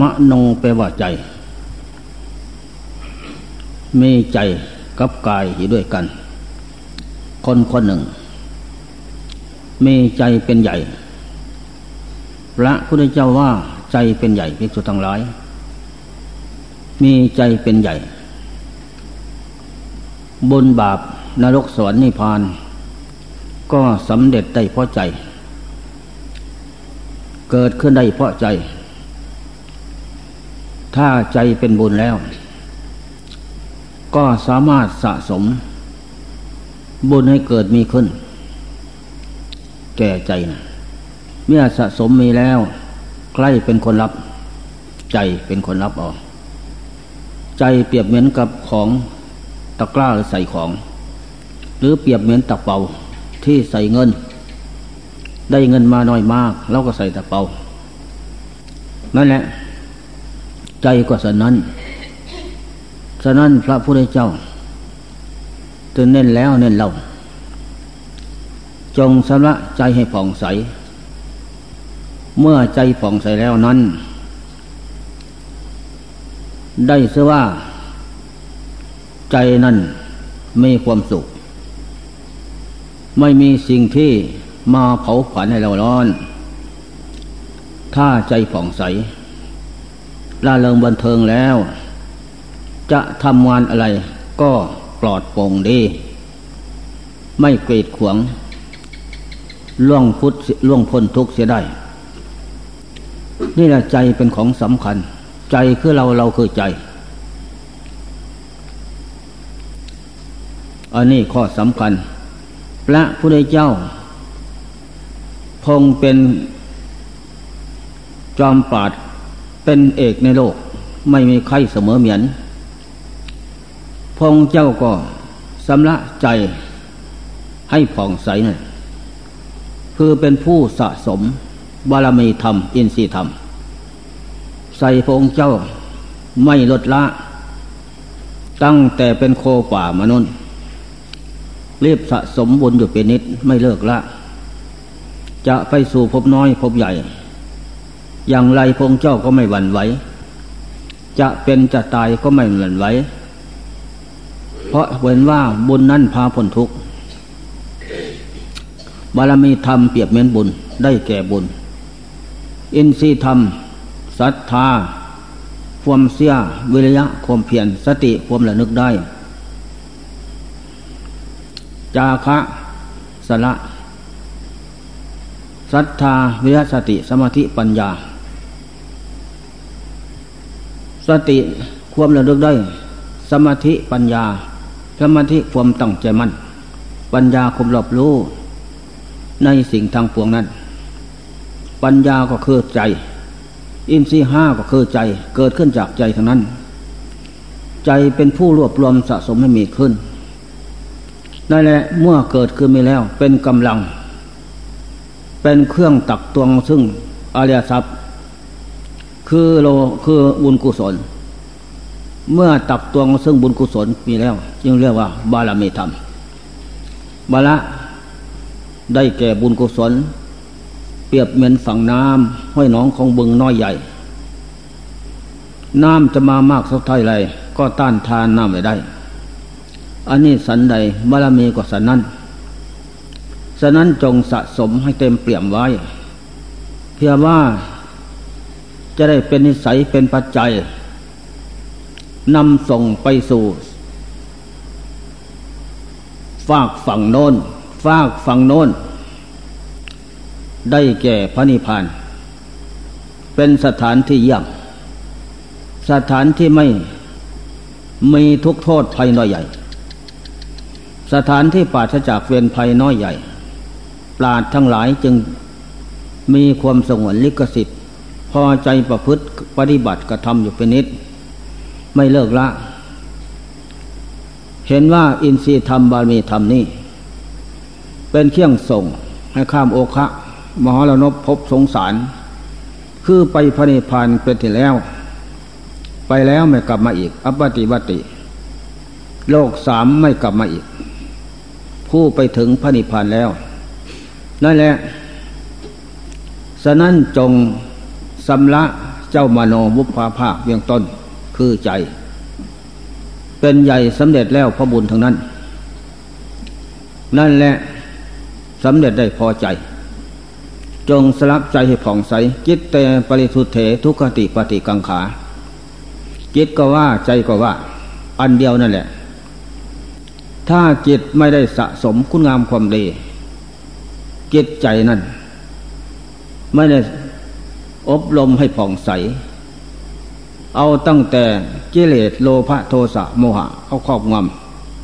มโนแปลว่าใจ มีใจกับกายอยู่ด้วยกัน คนคนหนึ่ง มีใจเป็นใหญ่ พระพุทธเจ้าว่าใจเป็นใหญ่ภิกษุทั้งหลาย มีใจเป็นใหญ่บุญบาปนรกสวรรค์นิพพาน ก็สำเร็จได้เพราะใจ เกิดขึ้นได้เพราะใจ ถ้าใจเป็นบุญแล้ว ก็สามารถสะสม บุญให้เกิดมีขึ้น แก่ใจนะเมื่อสะสมมีแล้ว ใกล้เป็นคนรับ ใจเป็นคนรับออก ใจเปรียบเหมือนกับของตะกร้าหรือใส่ของ หรือเปรียบเหมือนตะเปาที่ใส่เงิน ได้เงินมาน้อยมากเราก็ใส่ตะเปานั่นแหละ ใจก็สนั้นฉะนั้นพระพุทธเจ้าจะเน้นแล้วเน้นเราจงสละใจให้ผ่องใส เมื่อใจผ่องใสแล้วนั้น ได้เสว่า ใจนั้นไมีความสุข ไม่มีสิ่งที่มาเผาผลาญให้เราร้อน ถ้าใจผ่องใส ล่าเริงบันเทิงแล้ว จะทำงานอะไรก็ปลอดโปร่งดี ไม่เกลีดขวงล่วงพุทธล่วงพ้นทุกข์เสียได้ นี่แหละใจเป็นของสำคัญ ใจคือเราเราคือใจ อันนี้ข้อสำคัญ พระพุทธเจ้า พงเป็นจอมปราด เป็นเอกในโลก ไม่มีใครเสมอเหมือน พงเจ้าก็สำละใจให้ผ่องใสนะ่ะคือเป็นผู้สะสมบารมีธรรม อินทรีธรรม ใส่พระองค์เจ้าไม่ลดละ ตั้งแต่เป็นโคป่ามนุษย์รีบสะสมบุญอยู่เป็นนิดไม่เลิกละ จะไปสู่พบน้อยพบใหญ่ อย่างไรพงเจ้าก็ไม่หวั่นไหว จะเป็นจะตายก็ไม่หวั่นไหว เพราะเห็นว่าบุญนั้นพาพ้นทุกข์ บารมีธรรมเปรียบเหมือนบุญได้แก่บุญ อินทรีย์ธรรมศรัทธา ความเสียวิริยะความเพียรสติความระลึกได้ จาคะสละศรัทธาวิริยะสติสมาธิปัญญา สติความระลึกได้ สมาธิปัญญา สมาธิความตั้งใจมั่น ปัญญาความรอบรู้ ในสิ่งทางปวงนั้น ปัญญาก็คือใจ อินทรีห้าก็คือใจ เกิดขึ้นจากใจทั้งนั้น ใจเป็นผู้รวบรวมสะสมให้มีขึ้นนั่นแหละเมื่อเกิดขึ้นมีแล้ว เป็นกำลัง เป็นเครื่องตักตวงซึ่งอริยทรัพย์ คือโลคือบุญกุศล เมื่อตักตวงซึ่งบุญกุศลมีแล้ว จึงเรียกว่า บาลมีธรรม บาละได้แก่บุญกุศล เปรียบเหมือนฝั่งน้ำห้อยหนองของบึงน้อยใหญ่ น้ำจะมามากสักเท่าไรก็ต้านทานน้ำไม่ได้ อันนี้สันใดบารมีก็สันนั้นฉะนั้นจงสะสมให้เต็มเปี่ยมไว้ เพื่อว่า จะได้เป็นนิสัยเป็นปัจจัยนำส่งไปสู่ ฝากฝั่งโน้น ฝากฝั่งโน้น ได้แก่พระนิพพาน เป็นสถานที่เยี่ยม สถานที่ไม่มีทุกโทษภัยน้อยใหญ่ สถานที่ปราศจากเวียนภัยน้อยใหญ่ ปราดทั้งหลายจึงมีความสงวนลิขสิทธิ์ พอใจประพฤติปฏิบัติกระทำอยู่เป็นนิด ไม่เลิกละ เห็นว่าอินทรีย์ธรรมบารมีธรรมนี้เป็นเครื่องส่งให้ข้ามโอคะ มหรนพพบสงสาร คือไปพระนิพพานเป็นที่แล้ว ไปแล้วไม่กลับมาอีก อัปติวัติ โลกสามไม่กลับมาอีก ผู้ไปถึงพระนิพพานแล้ว นั่นแหละ ฉะนั้นจง สำละเจ้ามโนมุพาภาคเบียงต้นคือใจ เป็นใหญ่สำเร็จแล้วพระบุญทั้งนั้น นั่นแหละสำเร็จได้พอใจ จงสลับใจให้ผ่องใสจิตเตปริสุทธเถทุกขติปฏิกังขาจิตก็ว่าใจก็ว่า อันเดียวนั่นแหละ ถ้าจิตไม่ได้สะสมคุณงามความดีจิตใจนั่นไม่ได้ อบรมให้ผ่องใส เอาตั้งแต่กิเลสโลภะโทสะโมหะ เอาครอบง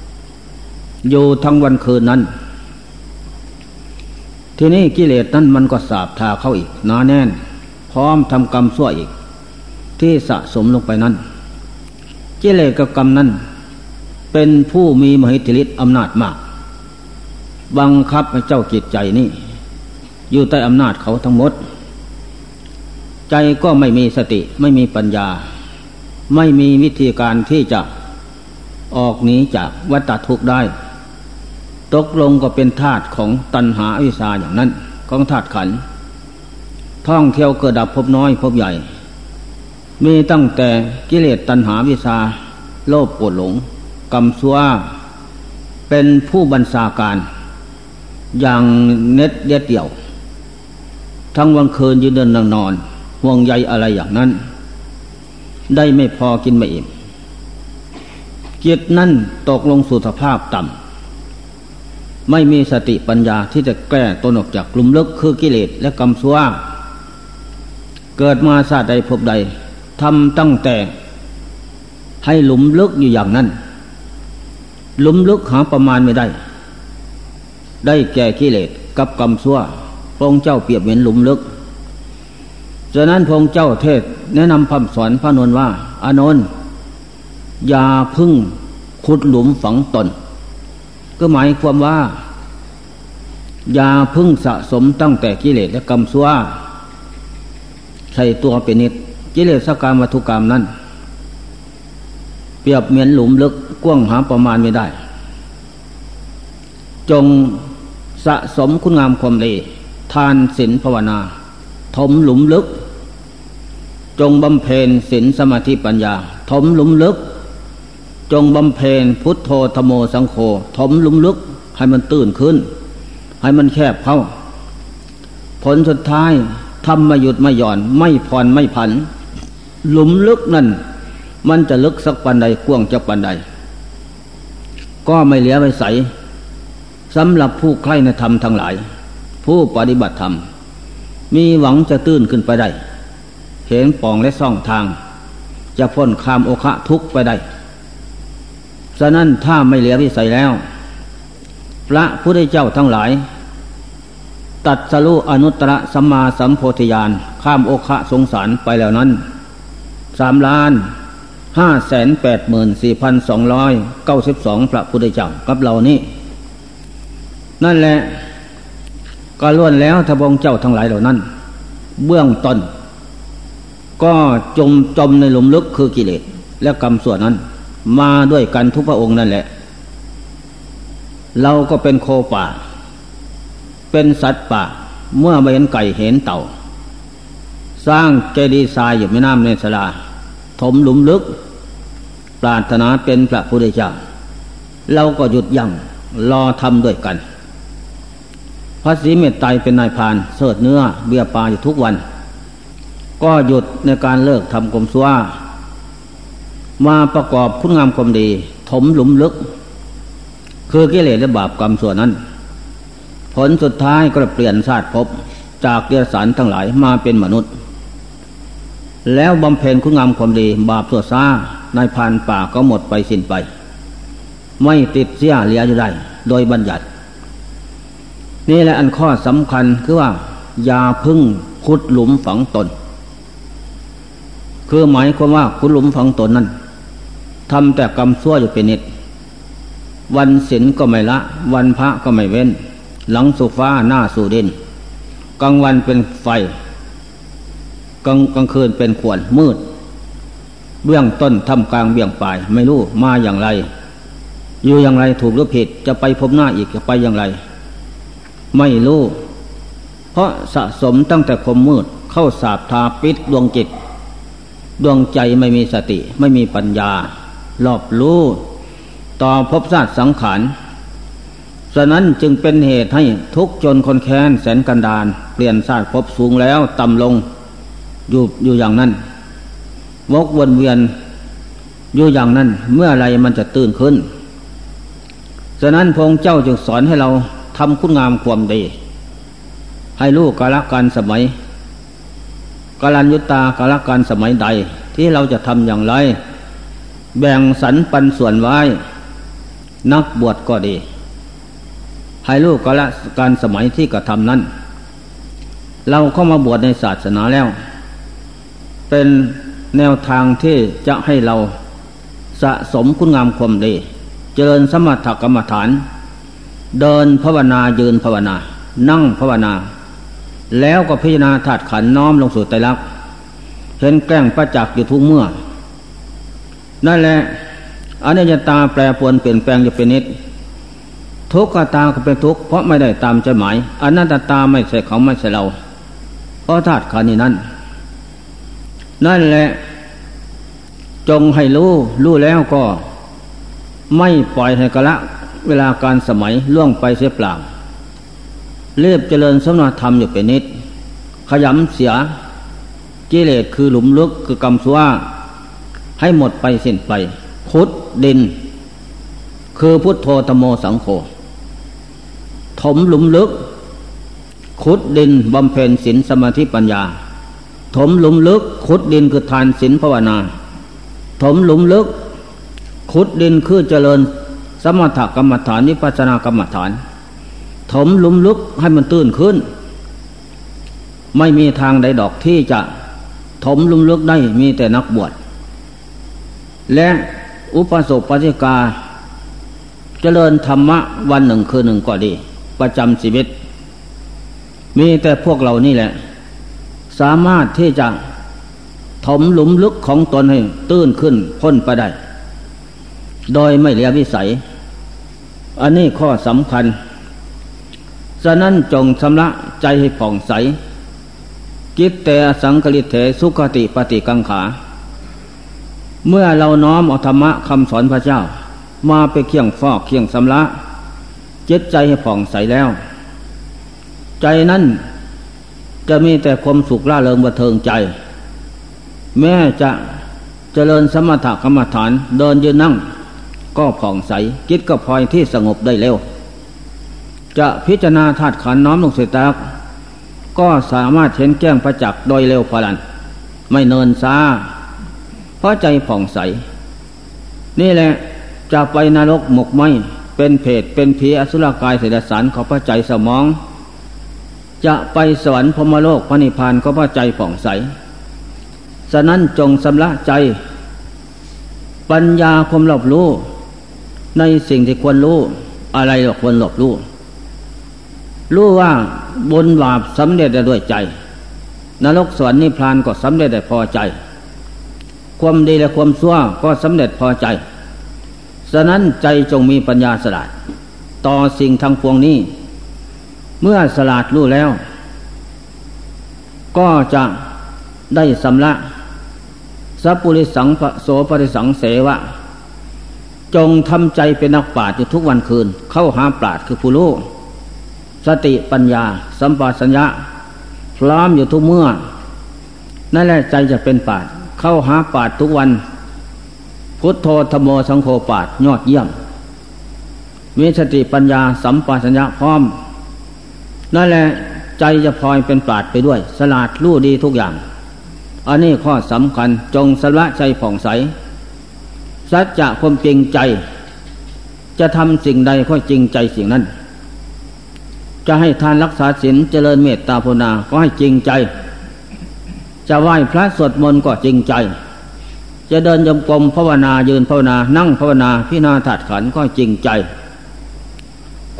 ำอยู่ทั้งวันคืนนั้น ทีนี้กิเลสนั้นมันก็สาบทาเข้าอีกหนาแน่น พร้อมทำกรรมชั่วอีก ที่สะสมลงไปนั้นกิเลสกับกรรมนั้น เป็นผู้มีมหิทธิฤทธิ์อำนาจมาก บังคับให้เจ้าจิตใจนี่อยู่ใต้อำนาจเขาทั้งหมด ใจก็ไม่มีสติไม่มีปัญญา ไม่มีวิธีการที่จะออกหนีจากวัฏทุกข์ได้ ตกลงก็เป็นธาตุของตัณหาวิชาอย่างนั้น ของธาตุขัน ท่องเที่ยวเกิดดับพบน้อยพบใหญ่ มีตั้งแต่กิเลสตัณหาวิชาโลภโกรธหลงกรรมซัวเป็นผู้บัญชาการ อย่างเน็ตเดียดเดี่ยว ทั้งวันคืนยืนเดินนั่งนอน ห่วงใยอะไรอย่างนั้น ได้ไม่พอกินไม่อิ่มจิตนั่นตกลงสู่สภาพต่ำไม่มีสติปัญญาที่จะแก้ตนออกจากกลุ่มลึกคือกิเลสและกรรมชั่วเกิดมาชาติใดพบใดทำตั้งแต่ให้หลุมลึกอยู่อย่างนั้น หลุมลึกหาประมาณไม่ได้ ได้แก่กิเลสกับกรรมชั่วพระองค์เจ้าเปรียบเหมือนหลุมลึก ฉะนั้นพงเจ้าเทศแนะนำคำสอนพระนนว่า อานนท์อย่าพึ่งขุดหลุมฝังตน ก็หมายความว่า อย่าพึ่งสะสมตั้งแต่กิเลสและกรรมซัวใส่ตัวเป็นนิดกิเลสกรรมวัตถุกรรมนั้น เปรียบเหมือนหลุมลึกกว้างหาประมาณไม่ได้ จงสะสมคุณงามความดีทานศีลภาวนา ถมหลุมลึก จงบำเพ็ญศีลสมาธิปัญญา ถมลุมลึก จงบำเพ็ญพุทโธธโมสังโฆถมลุมลึกให้มันตื่นขึ้น ให้มันแคบเข้า ผลสุดท้ายทำมาหยุดไม่หย่อน ไม่ผ่อนไม่ผัน หลุมลึกนั่น มันจะลึกสักปันใดกว้างจะปันใด ก็ไม่เหลือไปใสสำหรับผู้ใคร่ในธรรมทั้งหลาย ผู้ปฏิบัติธรรม มีหวังจะตื้นขึ้นไปได้ เห็นป่องและซ่องทาง จะพ้นคามโอคะทุกไปได้ ฉะนั้นถ้าไม่เหลือวิสัยแล้ว พระพุทธเจ้าทั้งหลาย ตัดสรุอนุตตรสัมมาสัมโพธิญาณข้ามโอคะสงสารไปแล้วนั้นสามล้านห้าแสนแปดหมื่นสี่พันสองร้อยเก้าสิบสองพระพุทธเจ้ากับเรานี่ นั่นแหละก็ล้วนแล้วทบงเจ้าทั้งหลายเหล่านั้น เบื้องต้น ก็จมจมในหลุมลึกคือกิเลสและกรรมส่วนนั้น มาด้วยกันทุกพระองค์นั่นแหละ เราก็เป็นโคป่า เป็นสัตว์ป่า เมื่อไม่เห็นไก่เห็นเต่า สร้างเจดีย์ทรายอยู่ไม่น้ำในสลา ถมหลุมลึก ปรารถนาเป็นพระพุทธเจ้า เราก็หยุดยัง้งรอทำด้วยกันพระศรีเมตไตรเป็นนายพานเสิร์ชเนื้อเบียปลาอยู่ทุกวัน ก็หยุดในการเลิกทำกลมซัวมาประกอบคุณงามความดี ถมหลุมลึก คือกิเลสและบาปกรรมส่วนนั้น ผลสุดท้ายก็เปลี่ยนชาติภพจากเดรัจฉานทั้งหลายมาเป็นมนุษย์ แล้วบำเพ็ญคุณงามความดี บาปสัวซาในพานป่าก็หมดไปสิ้นไป ไม่ติดเสียเหลืออยู่ได้โดยบัญญัติ นี่แหละอันข้อสำคัญคือว่า อย่าพึ่งขุดหลุมฝังตน คือหมายความว่าคุณหลุมฝังตนนั้นทำแต่กรรมชั่วอยู่เป็นนิด วันศีลก็ไม่ละ วันพระก็ไม่เว้น หลังสุฟ้าหน้าสู่ดิน กลางวันเป็นไฟ กลางกลางคืนเป็นขวนมืด เบื้องต้นทำกลางเบื้องปลาย ไม่รู้มาอย่างไร อยู่อย่างไรถูกหรือผิด จะไปพบหน้าอีกจะไปอย่างไร ไม่รู้ เพราะสะสมตั้งแต่คมมืดเข้าสาบทาปิดดวงจิต ดวงใจไม่มีสติ ไม่มีปัญญา รอบรู้ ต่อภพชาติสังขารฉะนั้นจึงเป็นเหตุให้ทุกจนคนแค้นแสนกันดานเปลี่ยนชาติภพสูงแล้วต่ำลงอยู่อยู่อย่างนั้น วกวนเวียนอยู่อย่างนั้น เมื่อไรมันจะตื่นขึ้น ฉะนั้นพงเจ้าจึงสอนให้เราทำคุณงามความดี ให้ลูกกาลการสมัย กาลันยุตากาลการสมัยใดที่เราจะทำอย่างไร แบ่งสรรปันส่วนไว้ นักบวชก็ดี ให้ลูกกาลการสมัยที่กระทำนั้น เราเข้ามาบวชในศาสนาแล้ว เป็นแนวทางที่จะให้เราสะสมคุณงามความดี เจริญสมถกรรมฐาน เดินภาวนายืนภาวนา นั่งภาวนา แล้วก็พิจารณาถาดขันน้อมลงสู่ไตรลักษณ์เห็นแกล้งประจักษ์อยู่ทุกเมื่อ นั่นแหละอนิจจตาแปรปวนเปลี่ยนแปลงอยู่เป็นนิดทุกขตาก็เป็นทุกข์เพราะไม่ได้ตามใจหมายอนัตตาไม่ใช่เขาไม่ใช่เราเพราะธาตุขันนี้นั่นนั่นแหละ จงให้รู้รู้แล้วก็ ไม่ปล่อยให้กะละ เวลาการสมัยล่วงไปเสียเปล่า เรียบเจริญสมณธรรมอยู่เป็นนิด ขยำเสียกิเลสคือหลุมลึกคือกรรมสัวให้หมดไปสิ้นไปพุทธดิน คือพุทโธธโมสังโฆถมหลุมลึก ขุดดินบำเพ็ญศีลสมาธิปัญญา ถมหลุมลึก ขุดดินคือทานศีลภาวนา ถมหลุมลึก ขุดดินคือเจริญสมถกรรมฐานนิพพานากรรมฐาน ถมลุมลึกให้มันตื้นขึ้น ไม่มีทางใดดอกที่จะถมลุมลึกได้มีแต่นักบวชและอุปสมปฏิกาเจริญธรรมะวันหนึ่งคือหนึ่งก็ดี ประจำชีวิต มีแต่พวกเรานี่แหละ สามารถที่จะถมหลุมลึกของตนให้ตื้นขึ้นพ้นไปได้ โดยไม่เหลือวิสัย อันนี้ข้อสำคัญ ฉะนั้นจงชำระใจให้ผ่องใส กิตเตสังกฤิเถสุขติปฏิกังขา เมื่อเราน้อมอธรรมะคำสอนพระเจ้า มาไปเคียงฟอกเคียงสำระจิตใจให้ผ่องใสแล้ว ใจนั้นจะมีแต่ความสุขล่าเริงบันเทิงใจ แม้จะเจริญสมถกรรมฐานเดินยืนนั่ง ก็ผ่องใสจิตก็พลอยที่สงบได้เร็ว จะพิจารณาธาตุขันน้อมลงเสตากก็สามารถเห็นแก้งประจักษ์โดยเร็วพลัน ไม่เนินซาเพราะใจผ่องใส นี่แหละจะไปนรกหมกไหมเป็นเพศเป็นผีอสุรกายเสดสารขอพระใจสมอง จะไปสวรรค์พมโลกพระนิพพานก็เพระใจผ่องใส ฉะนั้นจงสำละใจ ปัญญาความหลบรู้ ในสิ่งที่ควรรู้ อะไรควรหลบรู้ รู้ว่าบนบาปสำเร็จได้ด้วยใจ นรกสวรรค์นิพพานก็สำเร็จได้พอใจ ความดีและความชั่วก็สำเร็จพอใจ ฉะนั้นใจจงมีปัญญาสลาด ต่อสิ่งทางพวงนี้ เมื่อสลาดรู้แล้ว ก็จะได้สำละสัพปุริสังโสปริสังเสวะ จงทำใจเป็นนักปราชญ์อยู่ทุกวันคืน เข้าหาปราชญ์คือผู้รู้ สติปัญญา สัมปชัญญะ พร้อมอยู่ทุกเมื่อ นั่นแหละใจจะเป็นปาชญ์เข้าหาปาชญ์ทุกวัน พุทโธธโมสังโฆปาชญ์ยอดเยี่ยม มีสติปัญญา สัมปชัญญะพร้อม นั่นแหละใจจะพลอยเป็นปาดไปด้วย สลาดรู้ดีทุกอย่าง อันนี้ข้อสำคัญจงสละใจผ่องใส สัจจะความจริงใจ จะทำสิ่งใดก็จริงใจสิ่งนั้น จะให้ทานรักษาศีลเจริญเมตตาภาวนาก็ให้จริงใจ จะไหว้พระสวดมนต์ก็จริงใจ จะเดินยมกลมภาวนายืนภาวนา นั่งภาวนาพิณาถัดขันก็จริงใจ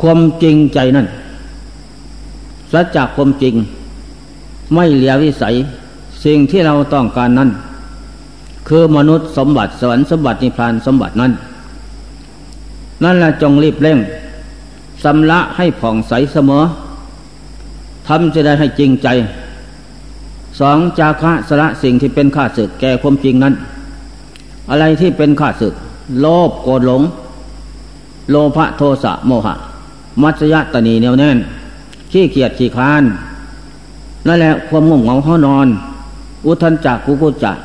ความจริงใจนั่นสัจจะความจริง ไม่เหลียววิสัย สิ่งที่เราต้องการนั้นคือมนุษย์สมบัติสวรรค์สมบัตินิพพานสมบัตินั้น นั่นแหละจงรีบเร่ง สำละให้ผ่องใสเสมอทำจะได้ให้จริงใจสองจาคะสละสิ่งที่เป็นข้าศึกแก่ความจริงนั้น อะไรที่เป็นข้าศึก โลภโกรธหลง โลภะโทสะโมหะ มัจยะตนีเนียวแน่น ขี้เกียจขี้คลานนั่นแหละความง่วงเหงาห้อนอน อุทันจักกุกุจัก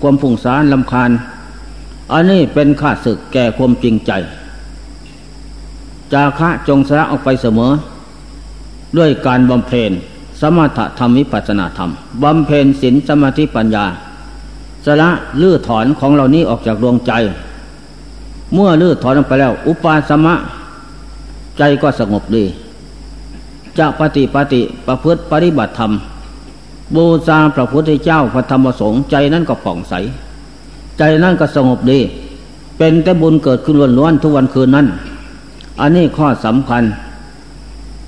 ความผุ่งสารลำคาญ อันนี้เป็นข้าศึกแก่ความจริงใจ จาคะจงสละออกไปเสมอ ด้วยการบำเพ็ญสมถธรรมวิปัสนาธรรมบำเพ็ญศีลสมาธิปัญญา สละลื้อถอนของเหล่านี้ออกจากดวงใจ เมื่อลื้อถอนออกไปแล้ว อุปาสมะ ใจก็สงบดี จะปฏิปฏิประพฤติปฏิบัติธรรมบูชาพระพุทธเจ้าพระธรรมสงฆ์ใจนั้นก็ผ่องใส ใจนั้นก็สงบดี เป็นแต่บุญเกิดขึ้นล้วนๆทุกวันคืนนั้น อันนี้ข้อสำคัญ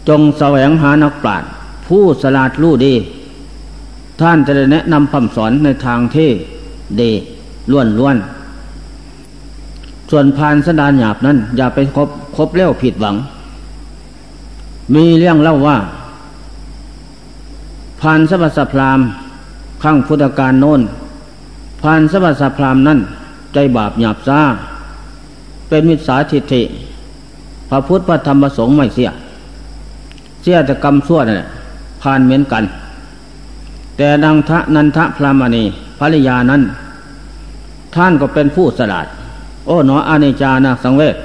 จงแสวงหานักปราชญ์ผู้สลาดรู้ดี ท่านจะได้แนะนำคำสอนในทางที่ดีล้วนล้วน ส่วนพานสดานหยาบนั้น อย่าไปคบคบเลี้ยวผิดหวัง มีเรื่องเล่าว่า พานสบัสพรามข้างพุทธการโน้นพานสบัสพรามนั้น ใจบาปหยาบซาเป็นมิจฉาทิฏฐิ พระพุทธพระธรรมพระสงฆ์ไม่เสีย เสียแต่กรรมชั่วนั่นแหละพานเหมือนกัน แต่ดังทะนันทะพรามณีภริยานั้น ท่านก็เป็นผู้สลาด โอ้หนออาเนจานาสังเวช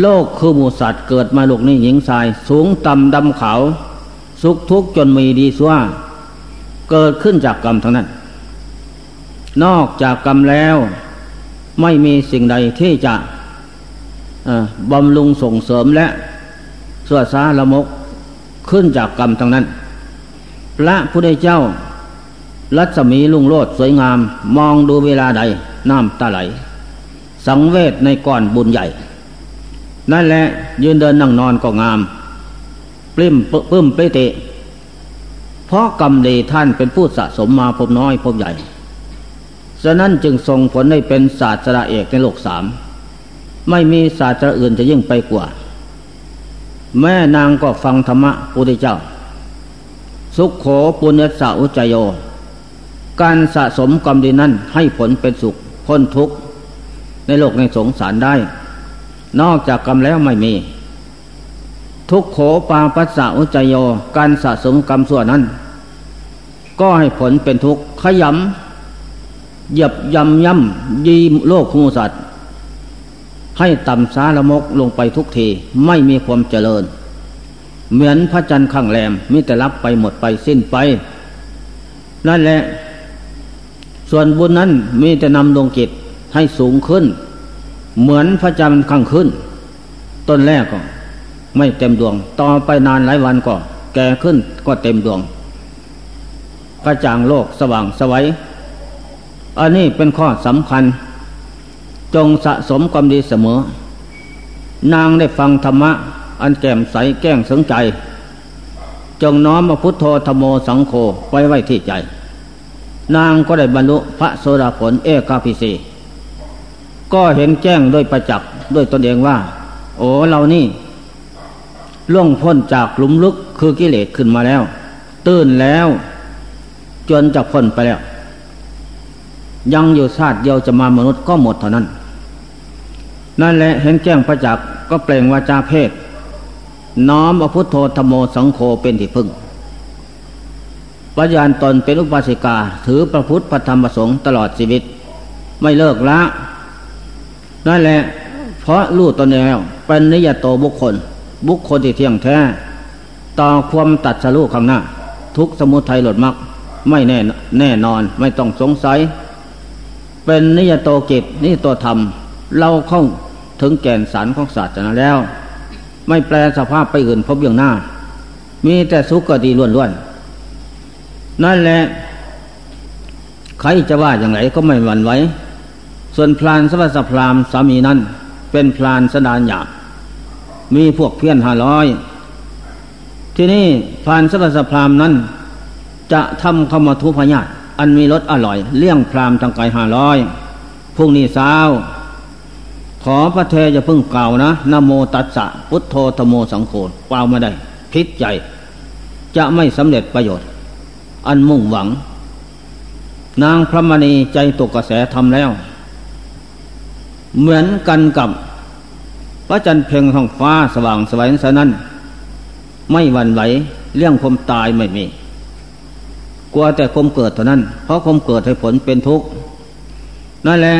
โลกคือหมูสัตว์เกิดมาโลกนี้หญิงชาย สูงต่ำดำขาว สุขทุกข์จนมีดีสัวเกิดขึ้นจากกรรมทั้งนั้น นอกจากกรรมแล้ว ไม่มีสิ่งใดที่จะ บำรุงส่งเสริมและสวดสาละมกขึ้นจากกรรมทั้งนั้น พระพุทธเจ้า รัศมีลุงโลดสวยงาม มองดูเวลาใดน้ำตาไหล สังเวชในก้อนบุญใหญ่ นั่นแหละยืนเดินนั่งนอนก็งาม ปลิ้มปื้มเปเตะเพราะกรรมดีท่านเป็นผู้สะสมมาพบน้อยพบใหญ่ ฉะนั้นจึงส่งผลให้เป็นศาสตราเอกในโลกสาม ไม่มีศาสตราอื่นจะยิ่งไปกว่า แม่นางก็ฟังธรรมะพุทธเจ้า สุขโขปุญญสาอุจโย การสะสมกรรมดีนั้นให้ผลเป็นสุขพ้นทุกข์ ในโลกในสงสารได้ นอกจากกรรมแล้วไม่มี ทุกโขปาปัสสะอุจโย การสะสมกรรมส่วนนั้น ก็ให้ผลเป็นทุกข์ขยำหยับยำย่ำยีโลกมูสัตว์ ให้ต่ำสาละมกลงไปทุกทีไม่มีความเจริญ เหมือนพระจันทร์ข้างแรมมิแต่รับไปหมดไปสิ้นไป นั่นแหละ ส่วนบุญนั้นมีแต่นำดวงจิตให้สูงขึ้น เหมือนพระจันทร์ข้างขึ้น ต้นแรกก็ไม่เต็มดวง ต่อไปนานหลายวันก็แก่ขึ้นก็เต็มดวงกระจ่างโลกสว่างสวัยอันนี้เป็นข้อสำคัญ จงสะสมความดีเสมอ นางได้ฟังธรรมะ อันแก้มใสแก้งสงใจ จงน้อมพุทโธธโมสังโฆไว้ไว้ที่ใจ นางก็ได้บรรลุพระโสดาผลเอกาพิสีก็เห็นแจ้งด้วยประจักษ์ด้วยตนเองว่า โอ้เรานี่ล่วงพ้นจากหลุมลึกคือกิเลสขึ้นมาแล้ว ตื่นแล้ว จนจะพ้นไปแล้ว ยังอยู่ชาติเดียวจะมามนุษย์ก็หมดเท่านั้น นั่นแหละเห็นแจ้งประจักษ์ก็เปล่งวาจาเพศ น้อมอพุทโธธโมสังโฆเป็นที่พึ่งปัญญาตนเป็นอุปาสิกา ถือประพุทธพระธรรมประสงค์ตลอดชีวิต ไม่เลิกละนั่นแหละ เพราะรู้ตนเองแล้วเป็นนิยโตบุคคล บุคคลที่เที่ยงแท้ ต่อความตัดสรู้ข้างหน้า ทุกสมุทัยหลดมักไม่แน่แน่นอนไม่ต้องสงสัย เป็นนิยโตกิจนิยโตธรรม เราเข้าถึงแก่นสารของศาสนาแล้ว ไม่แปลสภาพไปอื่นพบอย่างหน้า มีแต่สุขก็ดีล้วนๆ นั่นแหละ ใครจะว่าอย่างไรก็ไม่หวั่นไหวส่วนพลานสัสพรามสามีนั้น เป็นพลานสดานหยาบมีพวกเพี้ยนห้าร้อยที่นี่พลานสัสพรามนั้น จะทำขมาทุพญาตอันมีรสอร่อย เลี้ยงพรามทางไกลห้าร้อยพรุ่งนี้เช้า ขอพระเทจะพึ่งกล่าวนะนโมตัสสะพุทโธธโมสังโฆกล่าวมาได้พิษใจ จะไม่สำเร็จประโยชน์ อันมุ่งหวัง นางพระมณีใจตกกระแสทำแล้ว เหมือนกันกับพระจันทร์เพ่งท้องฟ้าสว่างสวัยนั้น ไม่หวั่นไหวเรื่องคมตายไม่มีกลัวแต่คมเกิดเท่านั้น เพราะคมเกิดให้ผลเป็นทุกข์นั่นแหละ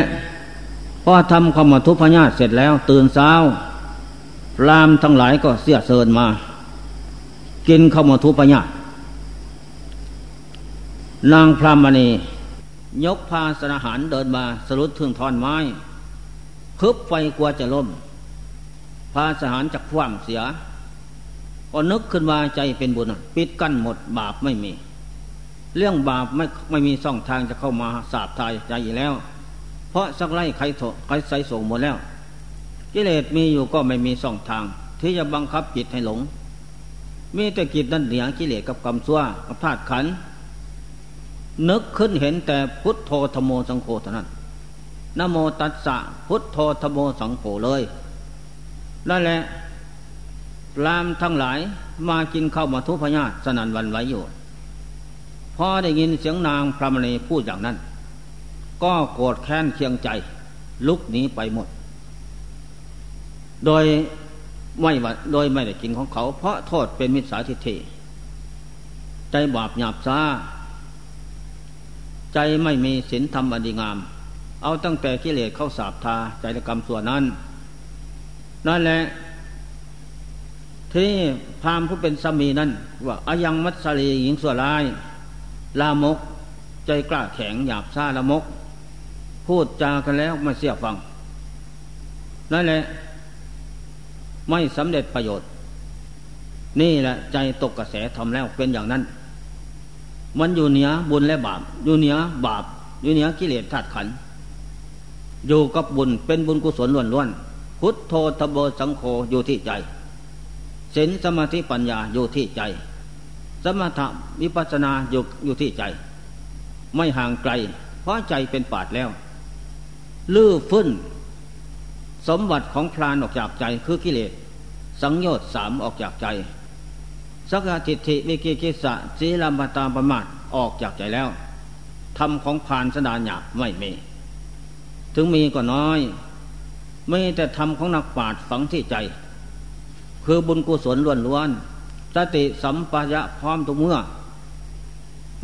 พอทำคำมทุพญาตเสร็จแล้ว ตื่นเช้ารามทั้งหลายก็เสียเซินมา กินข้ามทุพญาตนางพรามณียกพาสนาหารเดินมาสรุดถึงทอนไม้ คึบไฟกลัวจะล่ม พาสหารจากความเสีย ก็นึกขึ้นว่าใจเป็นบุญปิดกั้นหมดบาปไม่มี เรื่องบาปไม่ไม่มีช่องทางจะเข้ามาสาบทายใจอีกแล้ว เพราะสักไล่ใครโถใครใส่ส่งหมดแล้ว กิเลสมีอยู่ก็ไม่มีช่องทาง ที่จะบังคับจิตให้หลง มีแต่กิจนั่นเหนียกิเลสกับกรรมชั่วกับธาตุขัน นึกขึ้นเห็นแต่พุทโธธโมสังโฆเท่านั้นนโมตัสสะพุทโธธโมสังโฆเลยนั่นแหละรามทั้งหลายมากินข้าวมาทุพญาสนันวันไหวอยู่ พอได้ยินเสียงนางพระมณีพูดอย่างนั้น ก็โกรธแค้นเคียงใจ ลุกหนีไปหมด โดยไม่โดยไม่ได้กินของเขา เพราะโทษเป็นมิจฉาทิฏฐิใจบาปหยาบซาใจไม่มีศีลธรรมอันดีงาม เอาตั้งแต่กิเลสเข้าสาบทาใจกรรมส่วนนั้น นั่นแหละที่พามผู้เป็นสามีนั้น ว่าอายังมัตสลีหญิงส่วนร้าย ลามก ใจกล้าแข็งหยาบซ่าละมก พูดจากันแล้วไม่เสียฟัง นั่นแหละ ไม่สำเร็จประโยชน์ นี่แหละใจตกกระแสทำแล้วเป็นอย่างนั้น มันอยู่เหนือบุญและบาป อยู่เหนือบาป อยู่เหนือกิเลสธาตุขันอยู่กับบุญเป็นบุญกุศลล้วนๆพุทโธทบสังโฆอยู่ที่ใจศีลสมาธิปัญญาอยู่ที่ใจ สมถะวิปัสนาอยู่อยู่ที่ใจ ไม่ห่างไกล เพราะใจเป็นปาดแล้ว ลื้อฟื้นสมบัติของพรานออกจากใจคือกิเลสสังโยชน์สามออกจากใจ สักทิฏฐิวิกิกิสะสีลัมปตาประมาทออกจากใจแล้วทำของพานสดานหยาบไม่มี ถึงมีก็น้อยไม่แต่ทำของนักปราชญ์ฝังที่ใจ คือบุญกุศลล้วนล้วนสติสัมปายะพร้อมทุกเมื่อ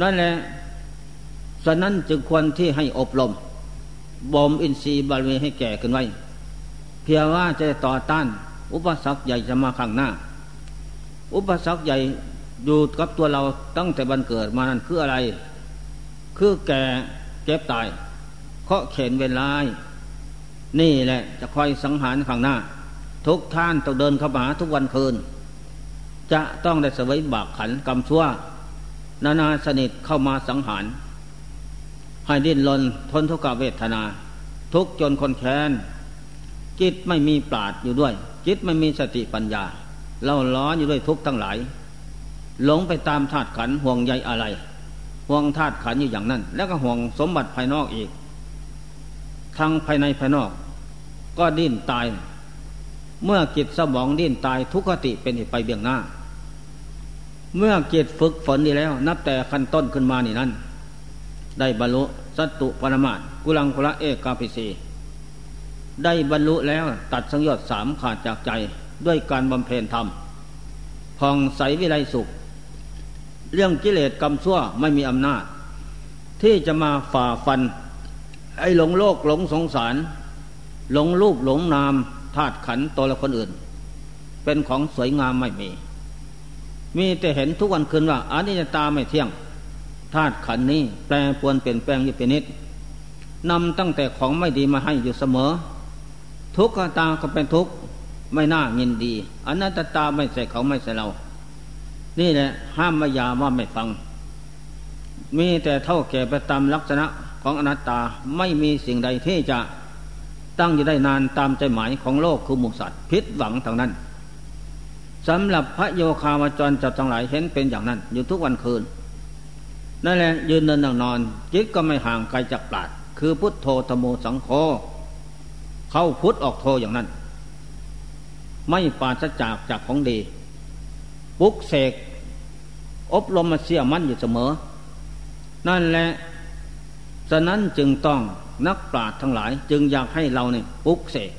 นั่นแหละฉะนั้นจึงควรที่ให้อบรม บ่มอินทรีย์บารมีให้แก่ขึ้นไว้ เพียงว่าจะต่อต้าน อุปสรรคใหญ่จะมาข้างหน้า อุปสรรคใหญ่อยู่กับตัวเราตั้งแต่บันเกิดมานั้นคืออะไร คือแก่เก็บตาย เคาะเข็นเวลานี่แหละจะคอยสังหารข้างหน้า ทุกท่านต้องเดินเข้ามาทุกวันคืน จะต้องได้สวยบากขันกรรมชั่ว นานาสนิทเข้ามาสังหาร ให้ดิ้นรนทนทุกขเวทนา ทุกจนคนแค้นจิตไม่มีปราดอยู่ด้วย จิตไม่มีสติปัญญาเล่าล้ออยู่ด้วยทุกทั้งหลาย หลงไปตามธาตุขันห่วงใยอะไร ห่วงธาตุขันอยู่อย่างนั้น แล้วก็ห่วงสมบัติภายนอกอีกทั้งภายในภายนอก ก็ดิ้นตาย เมื่อจิตสมองดิ้นตายทุกขติเป็นเหตุไปเบี่ยงหน้า เมื่อจิตฝึกฝนดีแล้ว นับแต่ขั้นต้นขึ้นมานี่นั้น ได้บรรลุสัตตุปรมาตกุลังคุระเอกาพิสีได้บรรลุแล้วตัดสังยอดสามขาดจากใจด้วยการบำเพ็ญธรรมพองใสวิไลสุข เรื่องกิเลสกรรมชั่วไม่มีอำนาจ ที่จะมาฝ่าฟัน ไอ้หลงโลกหลงสงสาร หลงรูปหลงนามธาตุขันตัวละคนอื่น เป็นของสวยงามไม่มี มีแต่เห็นทุกวันคืนว่าอานิจตาไม่เที่ยง ธาตุขันนี้แปลปวนเปลี่ยนแปลงอยู่เป็นนิดนำตั้งแต่ของไม่ดีมาให้อยู่เสมอ ทุกขตาก็เป็นทุกข์ไม่น่ายินดีอนัตตาไม่ใส่เขาไม่ใส่เรา นี่แหละห้ามมายาว่าไม่ฟัง มีแต่เท่าแก่ไปตามลักษณะของอนัตตาไม่มีสิ่งใดที่จะตั้งอยู่ได้นานตามใจหมายของโลกคือมูสัตว์พิษหวังทางนั้นสำหรับพระโยคาวจรจับทั้งหลายเห็นเป็นอย่างนั้น อยู่ทุกวันคืน นั่นแหละยืนเดินนั่งนอนจิตก็ไม่ห่างไกลจากปราดคือพุทโธธโมสังโฆเข้าพุทธออกโธอย่างนั้น ไม่ปราศจากจากของดี ปุกเสก อบรมมาเสียมั่นอยู่เสมอ นั่นแหละ ฉะนั้นจึงต้องนักปราชญ์ทั้งหลาย จึงอยากให้เราเนี่ยปุกเสก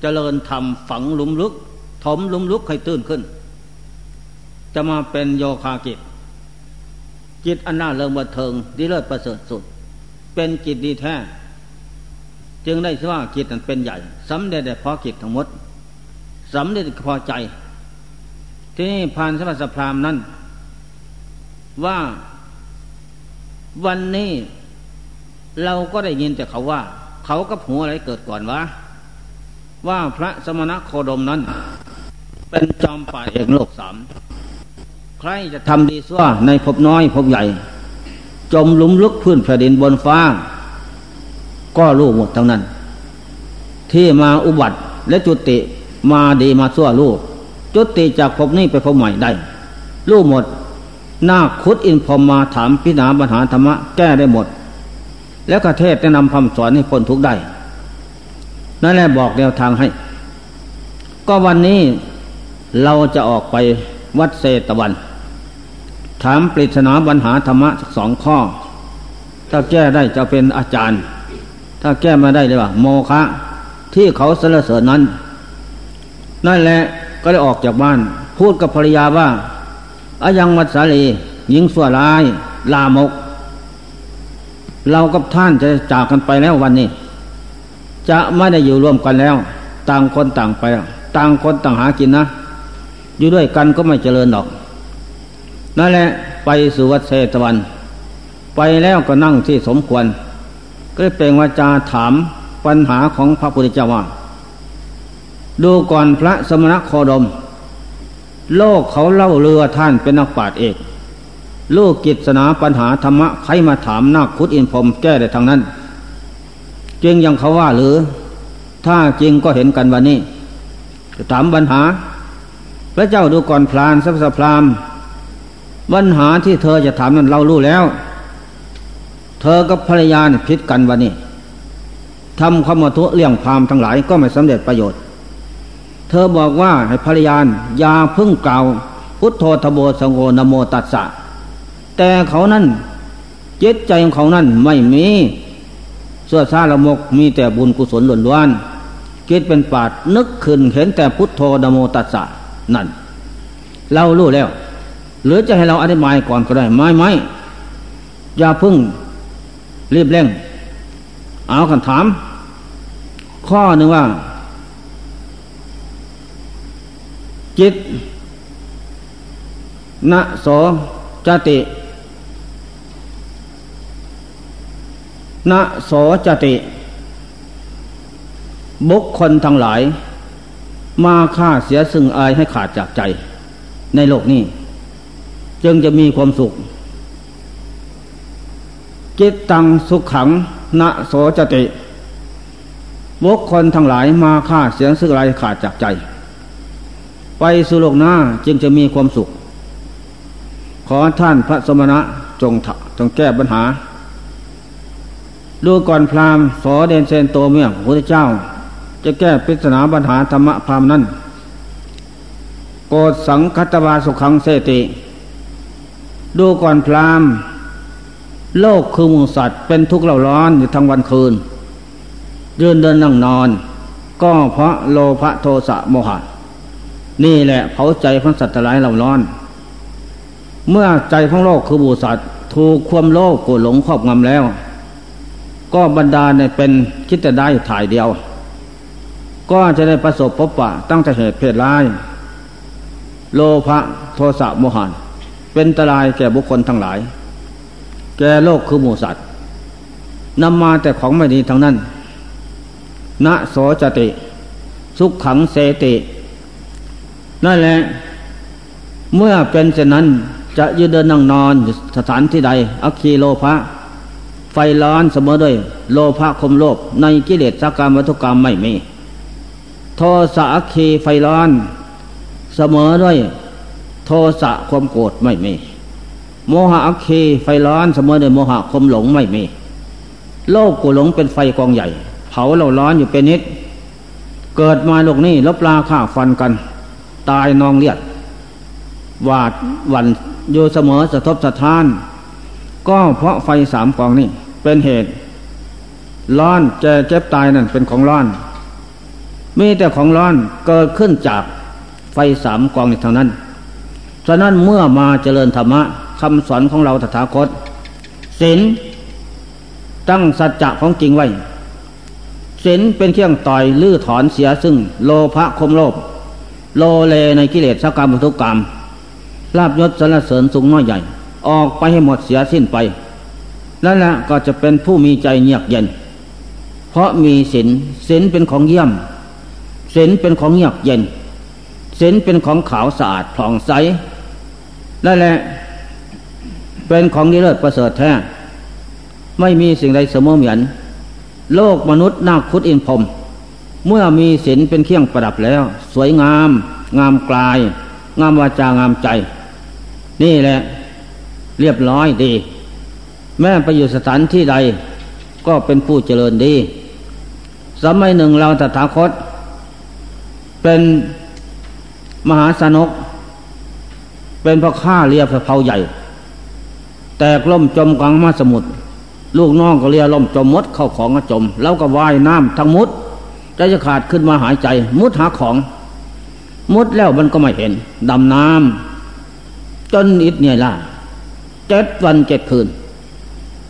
เจริญธรรมฝังลุมลุก ถมลุมลุกให้ตื้นขึ้น จะมาเป็นโยคากิจ จิตอันน่าเริงบันเทิงดีเลิศประเสริฐสุด เป็นจิตดีแท้ จึงได้ชื่อว่าจิตนั้นเป็นใหญ่สำเร็จแต่พอจิตทั้งหมดสำเร็จพอใจ ที่นี่พานสมัสพรามนั้น ว่าวันนี้เราก็ได้ยินแต่เขาว่า เขากับหัวอะไรเกิดก่อนวะว่าพระสมณโคดมนั้น เป็นจอมป่าเอกโลกสาม ใครจะทำดีซั่วในภพน้อยภพใหญ่ จมลุมลุกพื้นแผ่นดินบนฟ้า ก็รู้หมดทั้งนั้น ที่มาอุบัติและจุติมาดีมาซั่วลูกจุติจากภพนี้ไปภพใหม่ได้รู้หมดนาคุดอินพรมมาถามพิณาปัญหาธรรมะแก้ได้หมด แล้วก็เทศแนะนำคำสอนให้พ้นทุกได้นั่นแหละบอกแนวทางให้ ก็วันนี้เราจะออกไปวัดเศตวัน ถามปริศนาปัญหาธรรมะสักสองข้อ ถ้าแก้ได้จะเป็นอาจารย์ ถ้าแก้มาได้เลยว่า โมฆะที่เขาสรรเสริญนั้น นั่นแหละก็ได้ออกจากบ้าน พูดกับภรรยาว่าอายังมัสาลีหญิงสัวร้าย ลามก เรากับท่านจะจากกันไปแล้ววันนี้ จะไม่ได้อยู่ร่วมกันแล้ว ต่างคนต่างไป ต่างคนต่างหากินนะ อยู่ด้วยกันก็ไม่เจริญดอก นั่นแหละไปสู่วัดเศตวัน ไปแล้วก็นั่งที่สมควร ก็เปล่งวาจาถามปัญหาของพระพุทธเจ้าว่า ดูก่อนพระสมณโคดม โลกเขาเล่าเรือท่านเป็นนักปราชญ์เอกลูกกิจสนาปัญหาธรรมะใครมาถามนักคุดอินพรมแก้ได้ทางนั้นจริงยังเขาว่าหรือ ถ้าจริงก็เห็นกันวันนี้ถามปัญหา พระเจ้าดูก่อนพลานสัพสพราม ปัญหาที่เธอจะถามนั้นเรารู้แล้ว เธอกับภรรยาพิษกันวันนี้ทำความมทุเลี่ยงพามทั้งหลายก็ไม่สำเร็จประโยชน์ เธอบอกว่าให้ภรรยาอย่าพึ่งกล่าว พุทโธทโบสงโนโมตัสสะ แต่เขานั้นจิตใจของเขานั้นไม่มีเสื้อซาละมกมีแต่บุญกุศลล้วนๆจิตเป็นปาดนึกขึ้นเห็นแต่พุทโธนโมตัสสะนั่น เรารู้แล้ว หรือจะให้เราอธิบายก่อนก็ได้ ไม่ไม่อย่าพึ่งรีบเร่ง เอาคำถาม ข้อหนึ่งว่า จิตนะโสจตินะโสจติ บุคคลทั้งหลาย มาฆ่าเสียซึ่งอายให้ขาดจากใจ ในโลกนี้ จึงจะมีความสุข จิตตังสุขขังนะโสจติบุคคลทั้งหลายมาฆ่าเสียซึ่งอายขาดจากใจ ไปสู่โลกหน้าจึงจะมีความสุข ขอท่านพระสมณะจงจงแก้ปัญหา ดูก่อนพราหมณ์สอเดนเซนโตเมียพระเจ้า จะแก้ปริศนาปัญหาธรรมะพราหมณ์นั้นโกดสังคัตวาสุขังเสติ ดูก่อนพรามโลกคือมูสัตว์เป็นทุกข์เล่าร้อนอยู่ทั้งวันคืนยืนเดินนั่งนอน ก็เพราะโลภะโทสะโมหะ นี่แหละเผาใจของสัตว์หลายเหล่าร้อน เมื่อใจของโลกคือบูสัตว์ถูกความโลภโกรธหลงครอบงำแล้ว ก็บรรดาเนี่ยเป็นคิดแต่ได้ถ่ายเดียว ก็จะได้ประสบพบปะตั้งแต่เหตุเพศร้าย โลภะโทสะโมหัน เป็นตรายแก่บุคคลทั้งหลาย แก่โลกคือหมูสัตว์นำมาแต่ของไม่ดีทั้งนั้นณโสจติ สุขขังเสติ นั่นแหละ เมื่อเป็นเช่นนั้นจะยืนเดินนั่งนอนสถานที่ใด อัคคีโลภะไฟร้อนเสมอด้วย โลภะคมโลภในกิเลสสักกรรมวัตถุกรรมไม่มี โทสะอัคคีไฟร้อน เสมอด้วย โทสะความโกรธไม่มี โมหะอัคไฟร้อนเสมอด้วยโมหะคมหลงไม่มี โลกกูหลงเป็นไฟกองใหญ่ เผาเราร้อนอยู่เป็นนิด เกิดมาโลกนี้ลบลาฆ่าฟันกัน ตายนองเลียดวาดวันอยู่เสมอสะทบสะท้าน ก็เพราะไฟสามกองนี่เป็นเหตุ ร้อนแก่เจ็บตายนั่นเป็นของร้อน มีแต่ของร้อนเกิดขึ้นจากไฟสามกองนี้เท่านั้น ฉะนั้นเมื่อมาเจริญธรรมะคำสอนของเราตถาคตศีลตั้งสัจจะของจริงไว้ศีลเป็นเครื่องต่อยลื้อถอนเสียซึ่ง โลภะคมโลภโลเลในกิเลสสักกรรมทุกกรรมลาบยศสรรเสริญสูงน้อยใหญ่ ออกไปให้หมดเสียสิ้นไปนั่นแหละก็จะเป็นผู้มีใจเงียบเย็น เพราะมีศีลศีลเป็นของเยี่ยมศีลเป็นของเงียบเย็นศีลเป็นของขาวสะอาดผ่องใส นั่นแหละ เป็นของดีเลิศประเสริฐแท้ ไม่มีสิ่งใดเสมอเหมือนโลกมนุษย์นาคุดอินพรมเมื่อมีศีลเป็นเครื่องประดับแล้ว สวยงาม งามกลาย งามวาจางามใจ นี่แหละ เรียบร้อยดี แม้ไปอยู่สถานที่ใด ก็เป็นผู้เจริญดี สมัยหนึ่งเราตถาคต เป็นมหาสนก เป็นพ่อข้าเรียบเผาใหญ่ แตกล่มจมกลางมาสมุทรลูกน้องก็เรียล่มจมมดเข้าของก็จม แล้วก็ว่ายน้ำทั้งมุดใจจะขาดขึ้นมาหายใจ มุดหาของ มุดแล้วมันก็ไม่เห็น ดำน้ำจนอิดเนี่ยล่ะเจ็ดวันเจ็ดคืน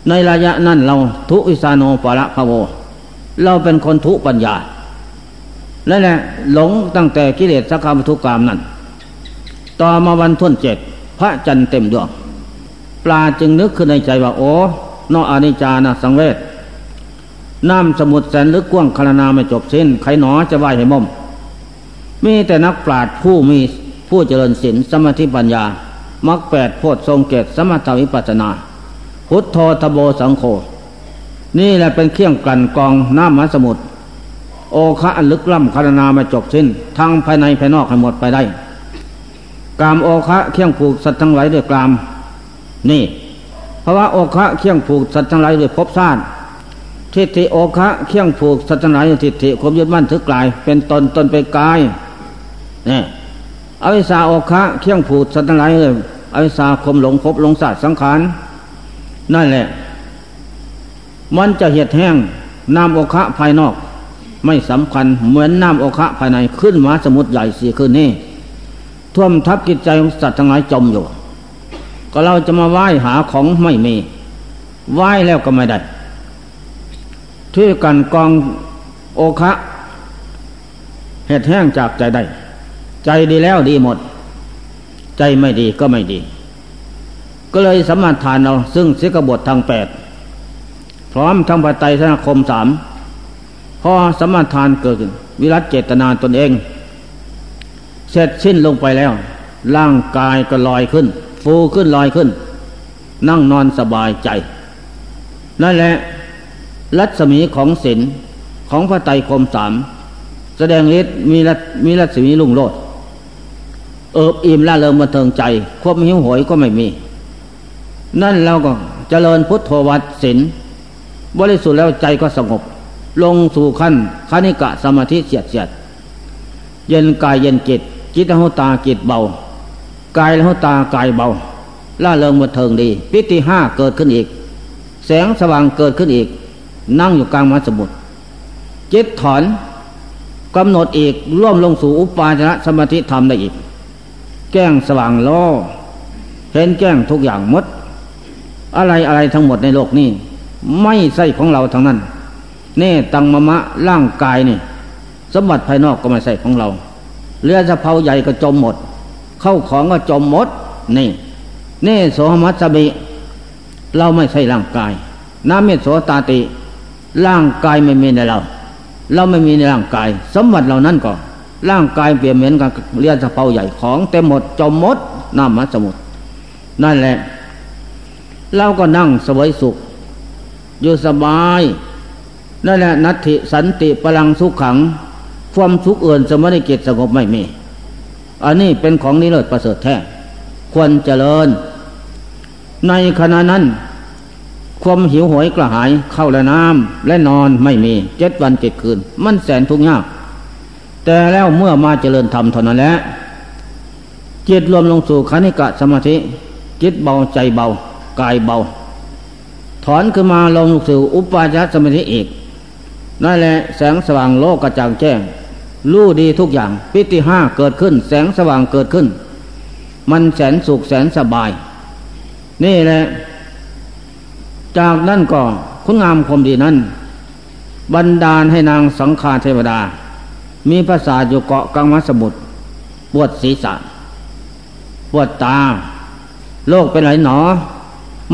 ในระยะนั้นเราทุอิสานโนปะละพะโว เราเป็นคนทุปัญญานั่นแหละหลงตั้งแต่กิเลสสักคำทุกกรรมนั้น ต่อมาวันทุ่นเจ็ดพระจันทร์เต็มดวง ปลาจึงนึกขึ้นในใจว่าโอ้นออนิจานะสังเวชน้ำสมุทรแสนลึกกว้างคารนาไม่จบสิ้น ใครหนอจะไหวให้ม่อม มีแต่นักปราชญ์ผู้มีผู้เจริญศีลสมาธิปัญญา มักแปดโพธทรงเกตสมถาวิปัสนา พุทโธทโบสังโฆนี่แหละเป็นเครื่องกลั่นกองน้ำมหาสมุทรโอคะอันลึกล่ำคารนาไม่จบสิ้น ทั้งภายในภายนอกให้หมดไปได้ กามโอคะเคี่ยงผูกสัตว์ทั้งหลายด้วยกราม นี่เพราะว่าโอคะเคี่ยงผูกสัตว์ทั้งหลายด้วยภพชาติทิฏฐิโอคะเคี่ยงผูกสัตว์ทั้งหลายด้วยทิฏฐิความยึดมั่นถือกลาย เป็นตนตนไปกายนี่อวิชาโอคะเคี่ยงผูกสัตว์ทั้งหลายเลยอวิชาคมหลงภพหลงศาสตร์สังขารนั่นแหละ มันจะเหียดแห้งน้ำโอคะภายนอก ไม่สำคัญเหมือนน้ำโอคะภายในขึ้นมาสมุทรใหญ่สี่ขึ้นนี่ ท่วมทับจิตใจของสัตว์ทั้งหลายจมอยู่ ก็เราจะมาไหว้หาของไม่มีไหว้แล้วก็ไม่ได้ที่กันกองโอคะเห็ดแห้งจากใจได้ ใจดีแล้วดีหมด ใจไม่ดีก็ไม่ดี ก็เลยสมาทานเราซึ่งสิกบททางแปดพร้อมทั้งปัจจัยธนาคมสามพอสมาทานเกิดขึ้นวิรัตเจตนาตนเอง เสร็จสิ้นลงไปแล้ว ร่างกายก็ลอยขึ้น ฟูขึ้นลอยขึ้น นั่งนอนสบายใจ นั่นแหละ รัศมีของศีลของพระไตรคมสามแสดงฤทธิ์มีรัมีรัศมีลุ่งโลดเอิบอิ่มล่าเริงบันเทิงใจ ควบหิวโหยก็ไม่มี นั่นเราก็เจริญพุทโธวัดศีลบริสุทธิ์แล้วใจก็สงบ ลงสู่ขั้นคณิกะสมาธิเฉียดเฉียด เย็นกายเย็นจิต จิตหุตาจิตเบากายหุตากายเบาล่าเริงบันเทิงดี ปิติห้าเกิดขึ้นอีก แสงสว่างเกิดขึ้นอีก นั่งอยู่กลางมัสมุทรจิตถอนกำหนดอีกร่วมลงสู่อุปาจนะสมาธิธรรมได้อีก แก้งสว่างล้อเห็นแก้งทุกอย่างมด อะไรอะไรทั้งหมดในโลกนี้ไม่ใช่ของเราทั้งนั้นเน่ตังมะมะร่างกายนี่ สมบัติภายนอกก็ไม่ใช่ของเรา เรือสะเพาใหญ่ก็จมหมด เข้าของก็จมหมด นี่เน่โสมัสบิ เราไม่ใช่ร่างกายน้ำเมโสตาติ ร่างกายไม่มีในเรา เราไม่มีในร่างกาย สมบัติเหล่านั้นก็ ร่างกายเปลี่ยนเหมือนกับเรือสะเพาใหญ่ของเต็มหมดจมหมดน้ำมัสมุทรนั่นแหละ เราก็นั่งสวยสุข อยู่สบายนั่นแหละนัตถิสันติพลังสุขขัง ความสุขเอื่นสมณิเกตสงบไม่มี อันนี้เป็นของนิเลิศประเสริฐแท้ ควรเจริญ ในขณะนั้น ความหิวโหยกระหายเข้าและน้ำและนอนไม่มีเจ็ดวันเจ็ดคืน มันแสนทุกข์ยาก แต่แล้วเมื่อมาเจริญธรรมเท่านั้นแหละจิตรวมลงสู่คณิกะสมาธิจิตเบาใจเบากายเบา ถอนขึ้นมาลงสู่อุปาจารสมาธิอีก นั่นแหละแสงสว่างโลกกระจ่างแจ้งรู้ดีทุกอย่าง ปิติห้าเกิดขึ้น แสงสว่างเกิดขึ้น มันแสนสุขแสนสบาย นี่แหละ จากนั้นก็คุณงามความดีนั้น บันดาลให้นางสังฆาเทวดา มีภาษาอยู่เกาะกลางมสมุทรปวดศีรษะ ปวดตา โลกเป็นไรหนอ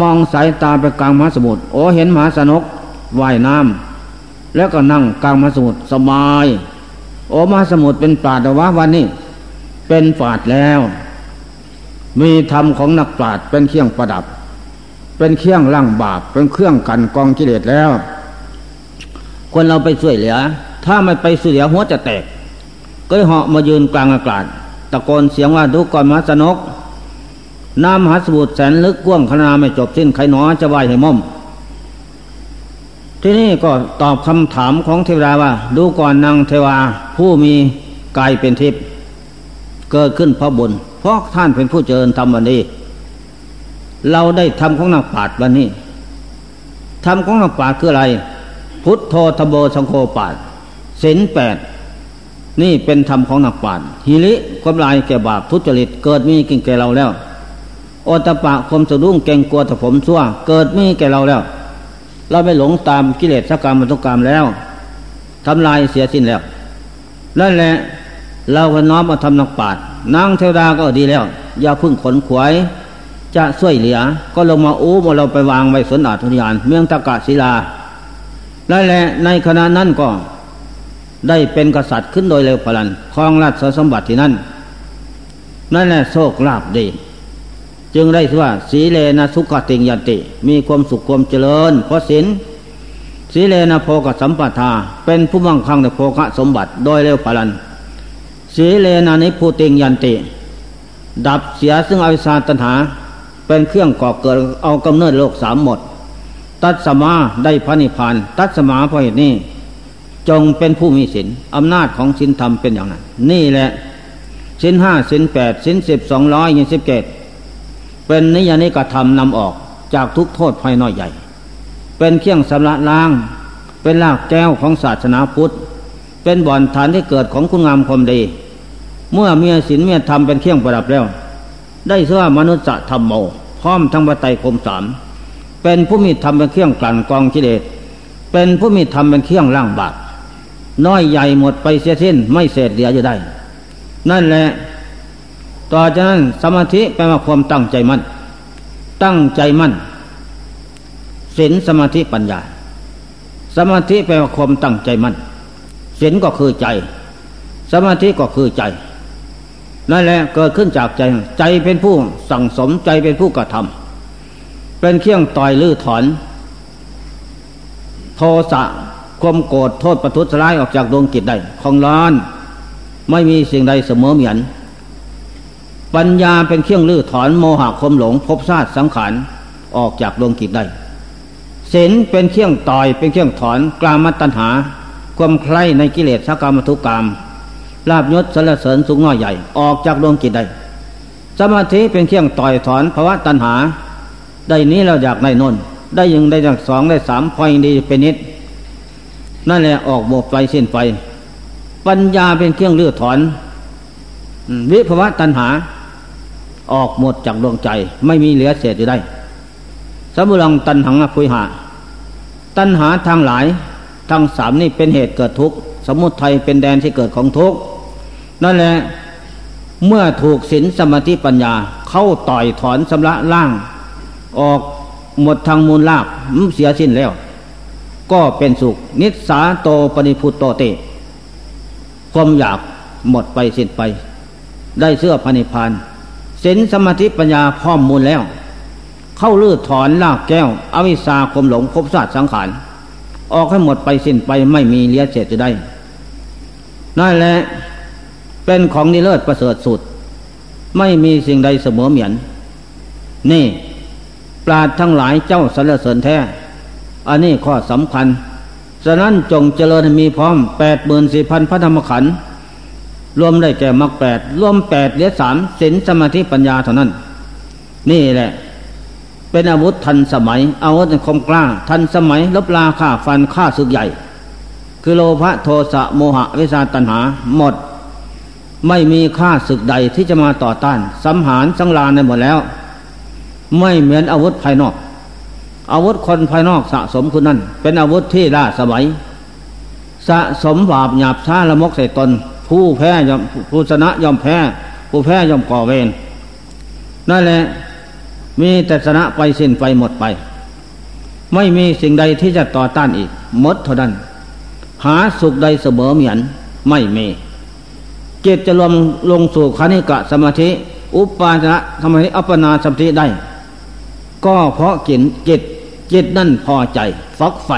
มองสายตาไปกลางมหาสมุทรโอ้เห็นมหาสนกว่ายน้ำ แล้วก็นั่งกลางมาสมุทรสบาย โอมหาสมุทรเป็นปราดวะวันนี้ เป็นปราดแล้ว มีธรรมของนักปราดเป็นเครื่องประดับ เป็นเครื่องล่างบาป เป็นเครื่องกันกองกิเลสแล้ว คนเราไปช่วยเหลือ ถ้าไม่ไปช่วยเหลือหัวจะแตก ก็เหาะมายืนกลางอากาศตะโกนเสียงว่าดูก่อนมหาสนกน้ำมหาสมุทรแสนลึกกว้างขนาไม่จบสิ้นใครหนอจะไหวให้ม่อม ที่นี่ก็ตอบคำถามของเทวดาว่า ดูก่อนนางเทวาผู้มีกายเป็นทิพย์เกิดขึ้นเพราะบุญเพราะท่านเป็นผู้เจริญธรรมวันนี้ เราได้ทำของนักปาชญ์วันนี้ทำของนักปาชญ์คืออะไร พุทโธธโบสังโฆปาศีลแปดนี่เป็นธรรมของนักปราชญ์ฮิริความลายแก่บาปทุจริตเกิดมีกิ่งแก่เราแล้ว โอตปะความสะดุ้งเก่งกลัวถ้าผมชั่ว เกิดมีแก่เราแล้ว เราไม่หลงตามกิเลสสักกรรมมันตุกรรมแล้วทำลายเสียสิ้นแล้วนั่นแหละเราก็น้อมมาทำนักปาชญ์นางเทวดาก็ดีแล้ว อย่าพึ่งขนขวายจะช่วยเหลือ ก็ลงมาอู้มาเราไปวางไว้สนอาทุนยาน เมืองตะกะศิลานั่นแหละในขณะนั้นก็ได้เป็นกษัตริย์ขึ้นโดยเร็วพลันครองราชสมบัติที่นั่นนั่นแหละโชคลาภดี จึงได้ว่าสีเลนะสุขติงยันติ มีความสุขความเจริญ เพราะศีลสีเลนะโพกสัมปทา เป็นผู้มั่งคั่งในโภคสมบัติโดยเร็วพลันสีเลนะนิพุติงยันติ ดับเสียซึ่งอวิชาตัณหา เป็นเครื่องก่อเกิดเอากำเนิดโลกสามหมด ตัดสมาได้พระนิพพานตัดสมาเพราะเหตุนี้จงเป็นผู้มีศีลอำนาจของศีลธรรมเป็นอย่างนั้น นี่แหละศีลห้าศีลแปดศีลสิบสองร้อยยี่สิบเจ็ด เป็นนิยานิกธรรมนำออกจากทุกโทษภายน้อยใหญ่ เป็นเครื่องสำระล้าง เป็นรากแก้วของศาสนาพุทธ เป็นบ่อนฐานที่เกิดของคุณงามความดี เมื่อมีศีลเมียธรรมเป็นเครื่องประดับแล้ว ได้เสื่อมนุษย์ธรรมโมพร้อมทั้งบัตไตคมสามเป็นผู้มีธรรมเป็นเครื่องกลั่นกองกิเลสเป็นผู้มีธรรมเป็นเครื่องล่างบาปน้อยใหญ่หมดไปเสียสิ้นไม่เศษเหลืออยู่ได้ นั่นแหละ ต่อจากนั้นสมาธิแปลว่าความตั้งใจมั่น ตั้งใจมั่นศีลสมาธิปัญญา สมาธิแปลว่าความตั้งใจมั่นศีลก็คือใจ สมาธิก็คือใจนั่นแหละเกิดขึ้นจากใจ ใจเป็นผู้สั่งสมใจเป็นผู้กระทำเป็นเครื่องต่อยลื้อถอน โทสะความโกรธโทษประทุษร้ายออกจากดวงจิตได้ของร้อน ไม่มีสิ่งใดเสมอเหมือน ปัญญาเป็นเครื่องลื้อถอนโมหะคมหลงภพชาติสังขารออกจากดวงจิตได้ศีลเป็นเครื่องต่อยเป็นเครื่องถอนกลามัตัญหา ความใคร่ในกิเลสสักกรรมทุกกรรมลาบยศสรรเสริญสูงน้อยใหญ่ออกจากดวงจิตได้สมาธิเป็นเครื่องต่อยถอนภาวะตัณหา ได้นี้เราอยากได้นนได้ยังได้จากสองได้สามพอยดีเป็นนิด นั่นแหละออกโบไปเส้นไป ปัญญาเป็นเครื่องเลือถอนวิภาวะตัณหา ออกหมดจากดวงใจ ไม่มีเหลือเศษอยู่ได้สมุลังตัณหังอภุยหา ตัณหาทางหลายทางสามนี่เป็นเหตุเกิดทุกข์สมุทัยเป็นแดนที่เกิดของทุกข์นั่นแหละเมื่อถูกศีลสมาธิปัญญาเข้าต่อยถอนสำระล่าง ออกหมดทางมูลลาบเสียสิ้นแล้ว ก็เป็นสุข นิสาโตปณิพุตโตเตความอยากหมดไปสิ้นไป ได้เสื้อพนิพาน เส้นสมาธิปัญญาพร้อมมูลแล้ว เข้าลื้อถอนลากแก้ว อวิชาคมหลงภพศาสตร์สังขาร ออกให้หมดไปสิ้นไปไม่มีเลี้ยเศษจะได้ นั่นแหละเป็นของนิเลิศประเสริฐสุด ไม่มีสิ่งใดเสมอเหมือน นี่ปราดทั้งหลายเจ้าสรรเสริญแท้ อันนี้ข้อสำคัญ ฉะนั้นจงเจริญมีพร้อมแปดหมื่นสี่พันพระธรรมขันธ์ รวมได้แก่มรรคแปดรวมแปดเหลือสามศีลสมาธิปัญญาเท่านั้น นี่แหละ เป็นอาวุธทันสมัย อาวุธคมกล้า ทันสมัยลบลาฆ่าฟันฆ่าศึกใหญ่ คือโลภะโทสะโมหะวิชาตัณหาหมด ไม่มีค่าศึกใดที่จะมาต่อต้านสัมหารสังลานในหมดแล้ว ไม่เหมือนอาวุธภายนอก อาวุธคนภายนอกสะสมคุณนั้นเป็นอาวุธที่ล่าสมัย สะสมบาปหยาบช้าละมกใส่ตน ผู้แพ้ยอมผู้ชนะยอมแพ้ ผู้แพ้ยอมก่อเวรนั่นแหละมีแต่ชนะไปสิ้นไปหมดไป ไม่มีสิ่งใดที่จะต่อต้านอีกหมดเท่านั้น หาสุขใดเสมอเหมือนไม่มีจิตจะรวมลงสู่คณิกะสมาธิ อุปาจนะสมาธิอัปปนาสมาธิได้ ก็เพราะจิตจิตจิตนั่นพอใจฟักไฟ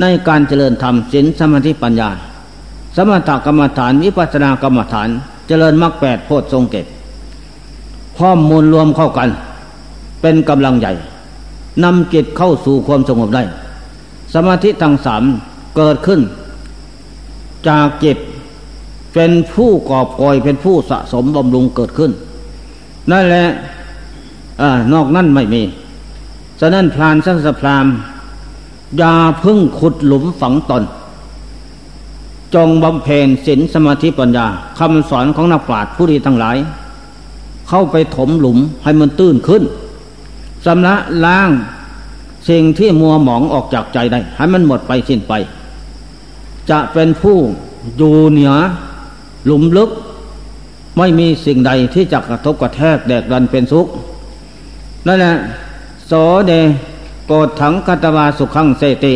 ในการเจริญธรรมศีลสมาธิปัญญา สมถกรรมฐานวิปัสสนากรรมฐาน เจริญมรรคแปดโพชทรงเก็บข้อมูลรวมเข้ากัน เป็นกำลังใหญ่นำจิตเข้าสู่ความสงบได้ สมาธิทั้งสามเกิดขึ้น จากจิตเป็นผู้กอบกอยเป็นผู้สะสมบำรุงเกิดขึ้น นั่นแหละอนอกนั่นไม่มี ฉะนั้นพรานสังสพรามอย่าพึ่งขุดหลุมฝังตน จงบำเพ็ญศีลสมาธิปัญญาคำสอนของนักปราชญ์ผู้ดีทั้งหลาย เข้าไปถมหลุมให้มันตื้นขึ้นสำระล้างสิ่งที่มัวหมองออกจากใจได้ ให้มันหมดไปสิ้นไป จะเป็นผู้อยู่เหนือหลุมลึก ไม่มีสิ่งใดที่จะกระทบกระแทกแดกดันเป็นสุขนั่นแหละโสเดโกดถังกัตวาสุขังเสติ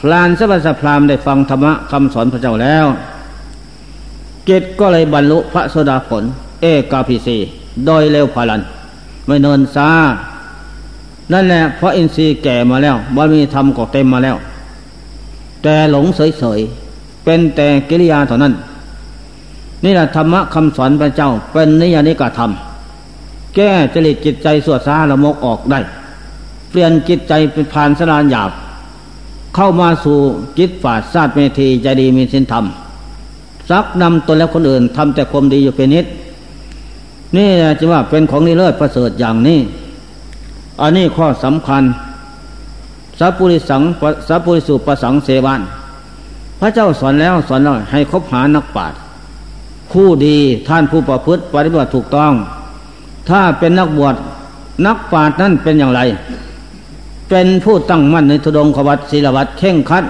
พลานสบัสพรามได้ฟังธรรมะคำสอนพระเจ้าแล้วเกตก็เลยบรรลุพระโสดาผล เอกาพิสีโดยเร็วพลัน ไม่เนินซานั่นแหละเพราะอินทรีย์แก่มาแล้วบารมีธรรมก็เต็มมาแล้ว แต่หลงเฉยๆเป็นแต่กิริยาเท่านั้น นี่แหละธรรมะคำสอนพระเจ้า เป็นนิยานิกธรรม แก้จริตจิตใจสวดสาละมกออกได้ เปลี่ยนจิตใจเป็นผ่านสลานหยาบ เข้ามาสู่จิตฝาดซาดเมธีใจดีมีสินธรรมซักนำตนและคนอื่นทำแต่ความดีอยู่เป็นนิด นี่จะว่าเป็นของนิเลิศประเสริฐอย่างนี้ อันนี้ข้อสำคัญสัพพุริสังสัพพุริสุปสังเสวานพระเจ้าสอนแล้วสอนแล้วให้คบหานักปราชญ์ผู้ดีท่านผู้ประพฤติปฏิบัติถูกต้อง ถ้าเป็นนักบวชนักปราชญ์นั้นเป็นอย่างไร เป็นผู้ตั้งมั่นในทุดงขวัตศีลวัตเข่งคัด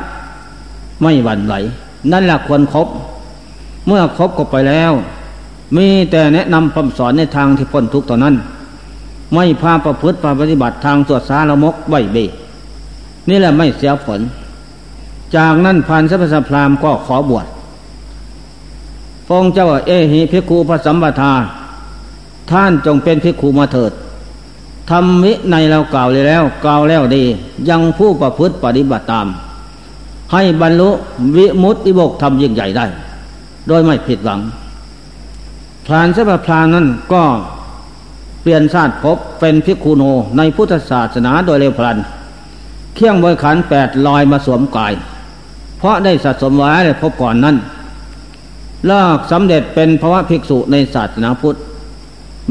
ไม่หวั่นไหวนั่นแหละควรครบ เมื่อครบก็ไปแล้ว มีแต่แนะนำคำสอนในทางที่พ้นทุกข์ต่อนั้น ไม่พาประพฤติปฏิบัติทางสวดสารมกใบเบนี่แหละไม่เสียผล จากนั้นพันสัพสพรามก็ขอบวชพงเจ้าเอหิพิคูพระสัมปทา ท่านจงเป็นพิคูมาเถิด ทำวิในเรากล่าวเลยแล้ว กล่าวแล้วดี ยังผู้ประพฤติปฏิบัติตาม ให้บรรลุวิมุตติบกทำยิ่งใหญ่ได้ โดยไม่ผิดหวังพรานเสบพรานนั้นก็เปลี่ยนชาติพบเป็นพิคูโนในพุทธศาสนาโดยเร็วพลัน เคี่ยงบริขันแปดลอยมาสวมกาย เพราะได้สะสมไว้ในพบก่อนนั้นลากสำเร็จเป็นภาวะภิกษุในศาสนาพุทธ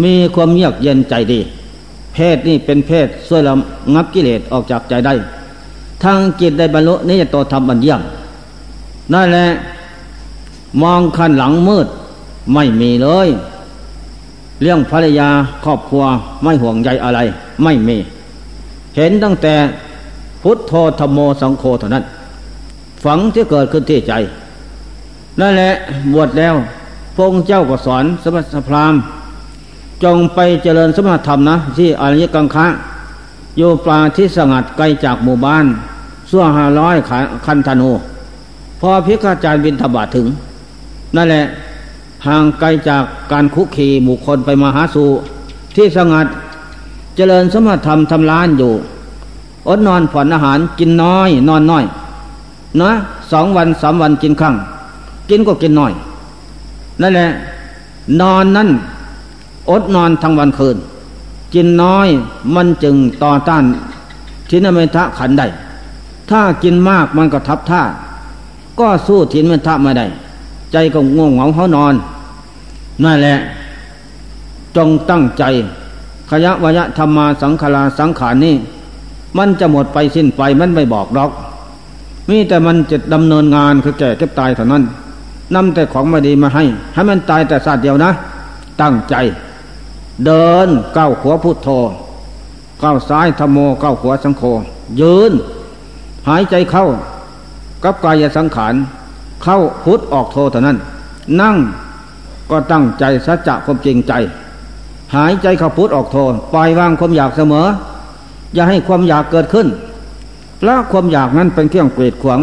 มีความเยือกเย็นใจดี เพศนี่เป็นเพศช่วยลำงับกิเลสออกจากใจได้ทางจิตได้บรรลุนี่จะโตทำบัญญัตินั่นแหละมองขันหลังมืดไม่มีเลย เรื่องภรรยาครอบครัวไม่ห่วงใยอะไร ไม่มี เห็นตั้งแต่พุทโธธรรมโมสังโฆเท่านั้น ฝังที่เกิดขึ้นที่ใจ นั่นแหละบวชแล้วพงเจ้าก็สอนสมัสพราม จงไปเจริญสมาธรรมนะ ที่อริยกังคะโยปลาที่สงัดไกลจากหมู่บ้านสั่วห้าร้อยคันธนูพอพิฆาจารย์บินทบาทถึง นั่นแหละห่างไกลจากการคุกคีบุคคลไปมาหาสู่ที่สงัดเจริญสมถธรรมทำล้านอยู่อดนอนผ่อนอาหารกินน้อย นอนน้อยนะสองวันสามวันกินครั้ง กินก็กินน้อย นั่นแหละ นอนนั่น อดนอนทั้งวันคืน กินน้อยมันจึงต่อต้านทินเมทะขันได้ ถ้ากินมากมันก็ทับท่า ก็สู้ทินเมทะไม่ได้ ใจก็ง่วงเหงาเขานอน นั่นแหละ จงตั้งใจ ขยะวยะธรรมาสังขาราสังขารนี่มันจะหมดไปสิ้นไปมันไม่บอกดอกมีแต่มันจะดำเนินงานคือแก่เก็บตายเท่านั้นนำแต่ของม่ดีมาให้ ให้มันตายแต่ศาสตร์เดียวนะ ตั้งใจ เดินเก้าขวาพุทโธเก้าซ้ายธรรมโมก้าขวาสังโฆยืน หายใจเข้า กับกายสังขาร เข้าพุทออกโทเท่านั้น นั่งก็ตั้งใจสัจจะความจริงใจ หายใจเข้าพุทออกโทปล่อยวางความอยากเสมอ อย่าให้ความอยากเกิดขึ้นแล้วความอยากนั้นเป็นเครื่องเกลียดขวาง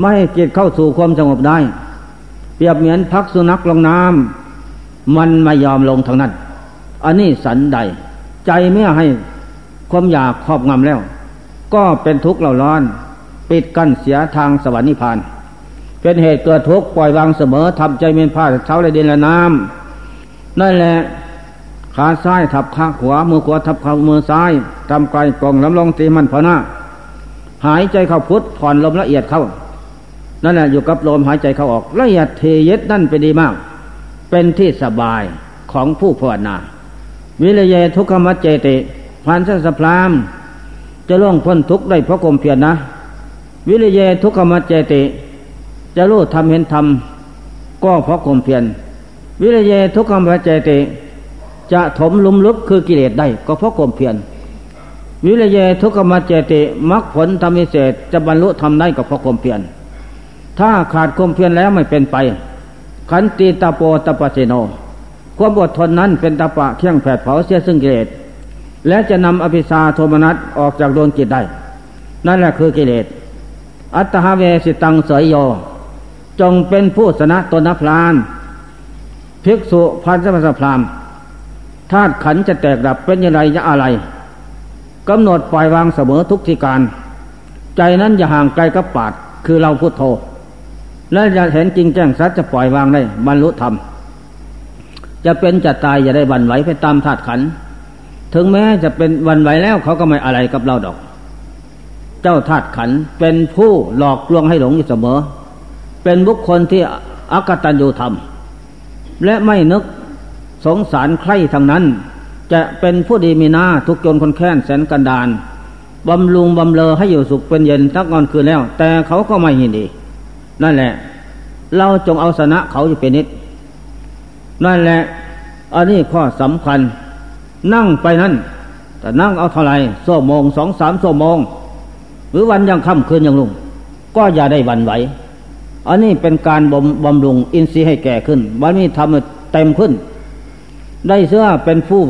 ไม่ให้จิตเข้าสู่ความสงบได้ เปรียบเหมือนพักสุนัขลงน้ำ มันไม่ยอมลงทางนั้น อันนี้สันใด ใจเมื่อให้ความอยากครอบงำแล้ว ก็เป็นทุกข์เราร้อน ปิดกั้นเสียทางสวรรค์นิพพาน เป็นเหตุเกิดทุกข์ปล่อยวางเสมอทำใจเป็นผ้าเท้าและดินและน้ำนั่นแหละขาซ้ายทับขาขวามือขวาทับขามือซ้ายทำไกลกล่องลำลองตีมันพอหน้า หายใจเข้าพุทธผ่อนลมละเอียดเข้า นั่นแหละอยู่กับลมหายใจเข้าออกละเอียดเทเย็ดนั่นเป็นดีมาก เป็นที่สบายของผู้ภาวนา วิริยะทุกขมัจเจติพันสัสพรามจะล่วงพ้นทุกข์ได้เพราะกลมเพียรนะ วิริยะทุกขมัจเจติ จะรู้ทำเห็นทำก็เพราะกลมเพียรวิริยะทุกขมัจเจติ จะถมลุมลุกคือกิเลสได้ก็เพราะกลมเพียรวิริยะทุกขมัจเจติมรรคผลธรรมิเศษจะบรรลุทำได้ก็เพราะกลมเพียรถ้าขาดความเพียรแล้วไม่เป็นไป ขันติตาโปตปะเสโน ความอดทนนั้นเป็นตาปะเคี่ยงแผดเผาเสียซึ่งกิเลสและจะนำอภิชาโทมนัสออกจากดวงจิตได้ นั่นแหละคือกิเลส อัตหาเวสิตังเสยโย จงเป็นผู้สนะตนพลานภิกษุพันธมัสพรามธาตุขันจะแตกดับเป็นยังไงจะอะไรกำหนดปล่อยวางเสมอทุกทีการ ใจนั้นอย่าห่างไกลกับปาดคือเราพุทโธ และจะเห็นจริงแจ้งสัจจะปล่อยวางได้บรรลุธรรม จะเป็นจะตายอย่าได้บันไหวไปตามธาตุขัน ถึงแม้จะเป็นวันไหวแล้วเขาก็ไม่อะไรกับเราดอก เจ้าธาตุขันเป็นผู้หลอกลวงให้หลงอยู่เสมอ เป็นบุคคลที่อักตันยูธรรม และไม่นึกสงสารใครทางนั้น จะเป็นผู้ดีมีหน้าทุกจนคนแค้นแสนกันดานบำรุงบำเลอให้อยู่สุขเป็นเย็นทั้งวันคืนแล้ว แต่เขาก็ไม่ยินดี นั่นแหละ เราจงเอาชนะเขาอยู่เป็นนิด นั่นแหละ อันนี้ข้อสำคัญ นั่งไปนั่นแต่นั่งเอาเท่าไหร่โซ่โมงสองสามโซ่โมง หรือวันยังค่ำคืนยังลุง ก็อย่าได้วันไหว อันนี้เป็นการบำบำรุงอินทรีย์ให้แก่ขึ้นวันนี้ทำเต็มขึ้น ได้เสื้อเป็นผู้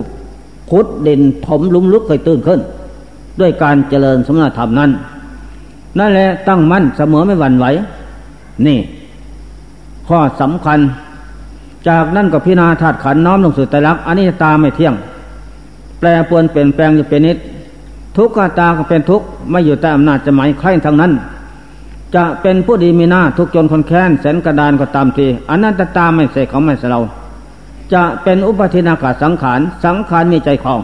ขุดดินถมลุมลุกเคยตื่นขึ้น ด้วยการเจริญสมณธรรมนั้น นั่นแหละตั้งมั่นเสมอไม่หวั่นไหว นี่ ข้อสำคัญ จากนั้นก็พินาธาตุขันน้อมลงสู่ไตรลักษณ์อันนี้ตาไม่เที่ยง แปรปวนเปลี่ยนแปลงอยู่เป็นนิด ทุกข์ตาก็เป็นทุกข์ไม่อยู่ใต้อำนาจจะหมายใครทั้งนั้น จะเป็นผู้ดีมีหน้าทุกจนคนแค้นแสนกระดานก็ตามทีอันนั้นตาไม่เสกเขาไม่เสเราจะเป็นอุปทินากาสังขาร สังขารมีใจคลอง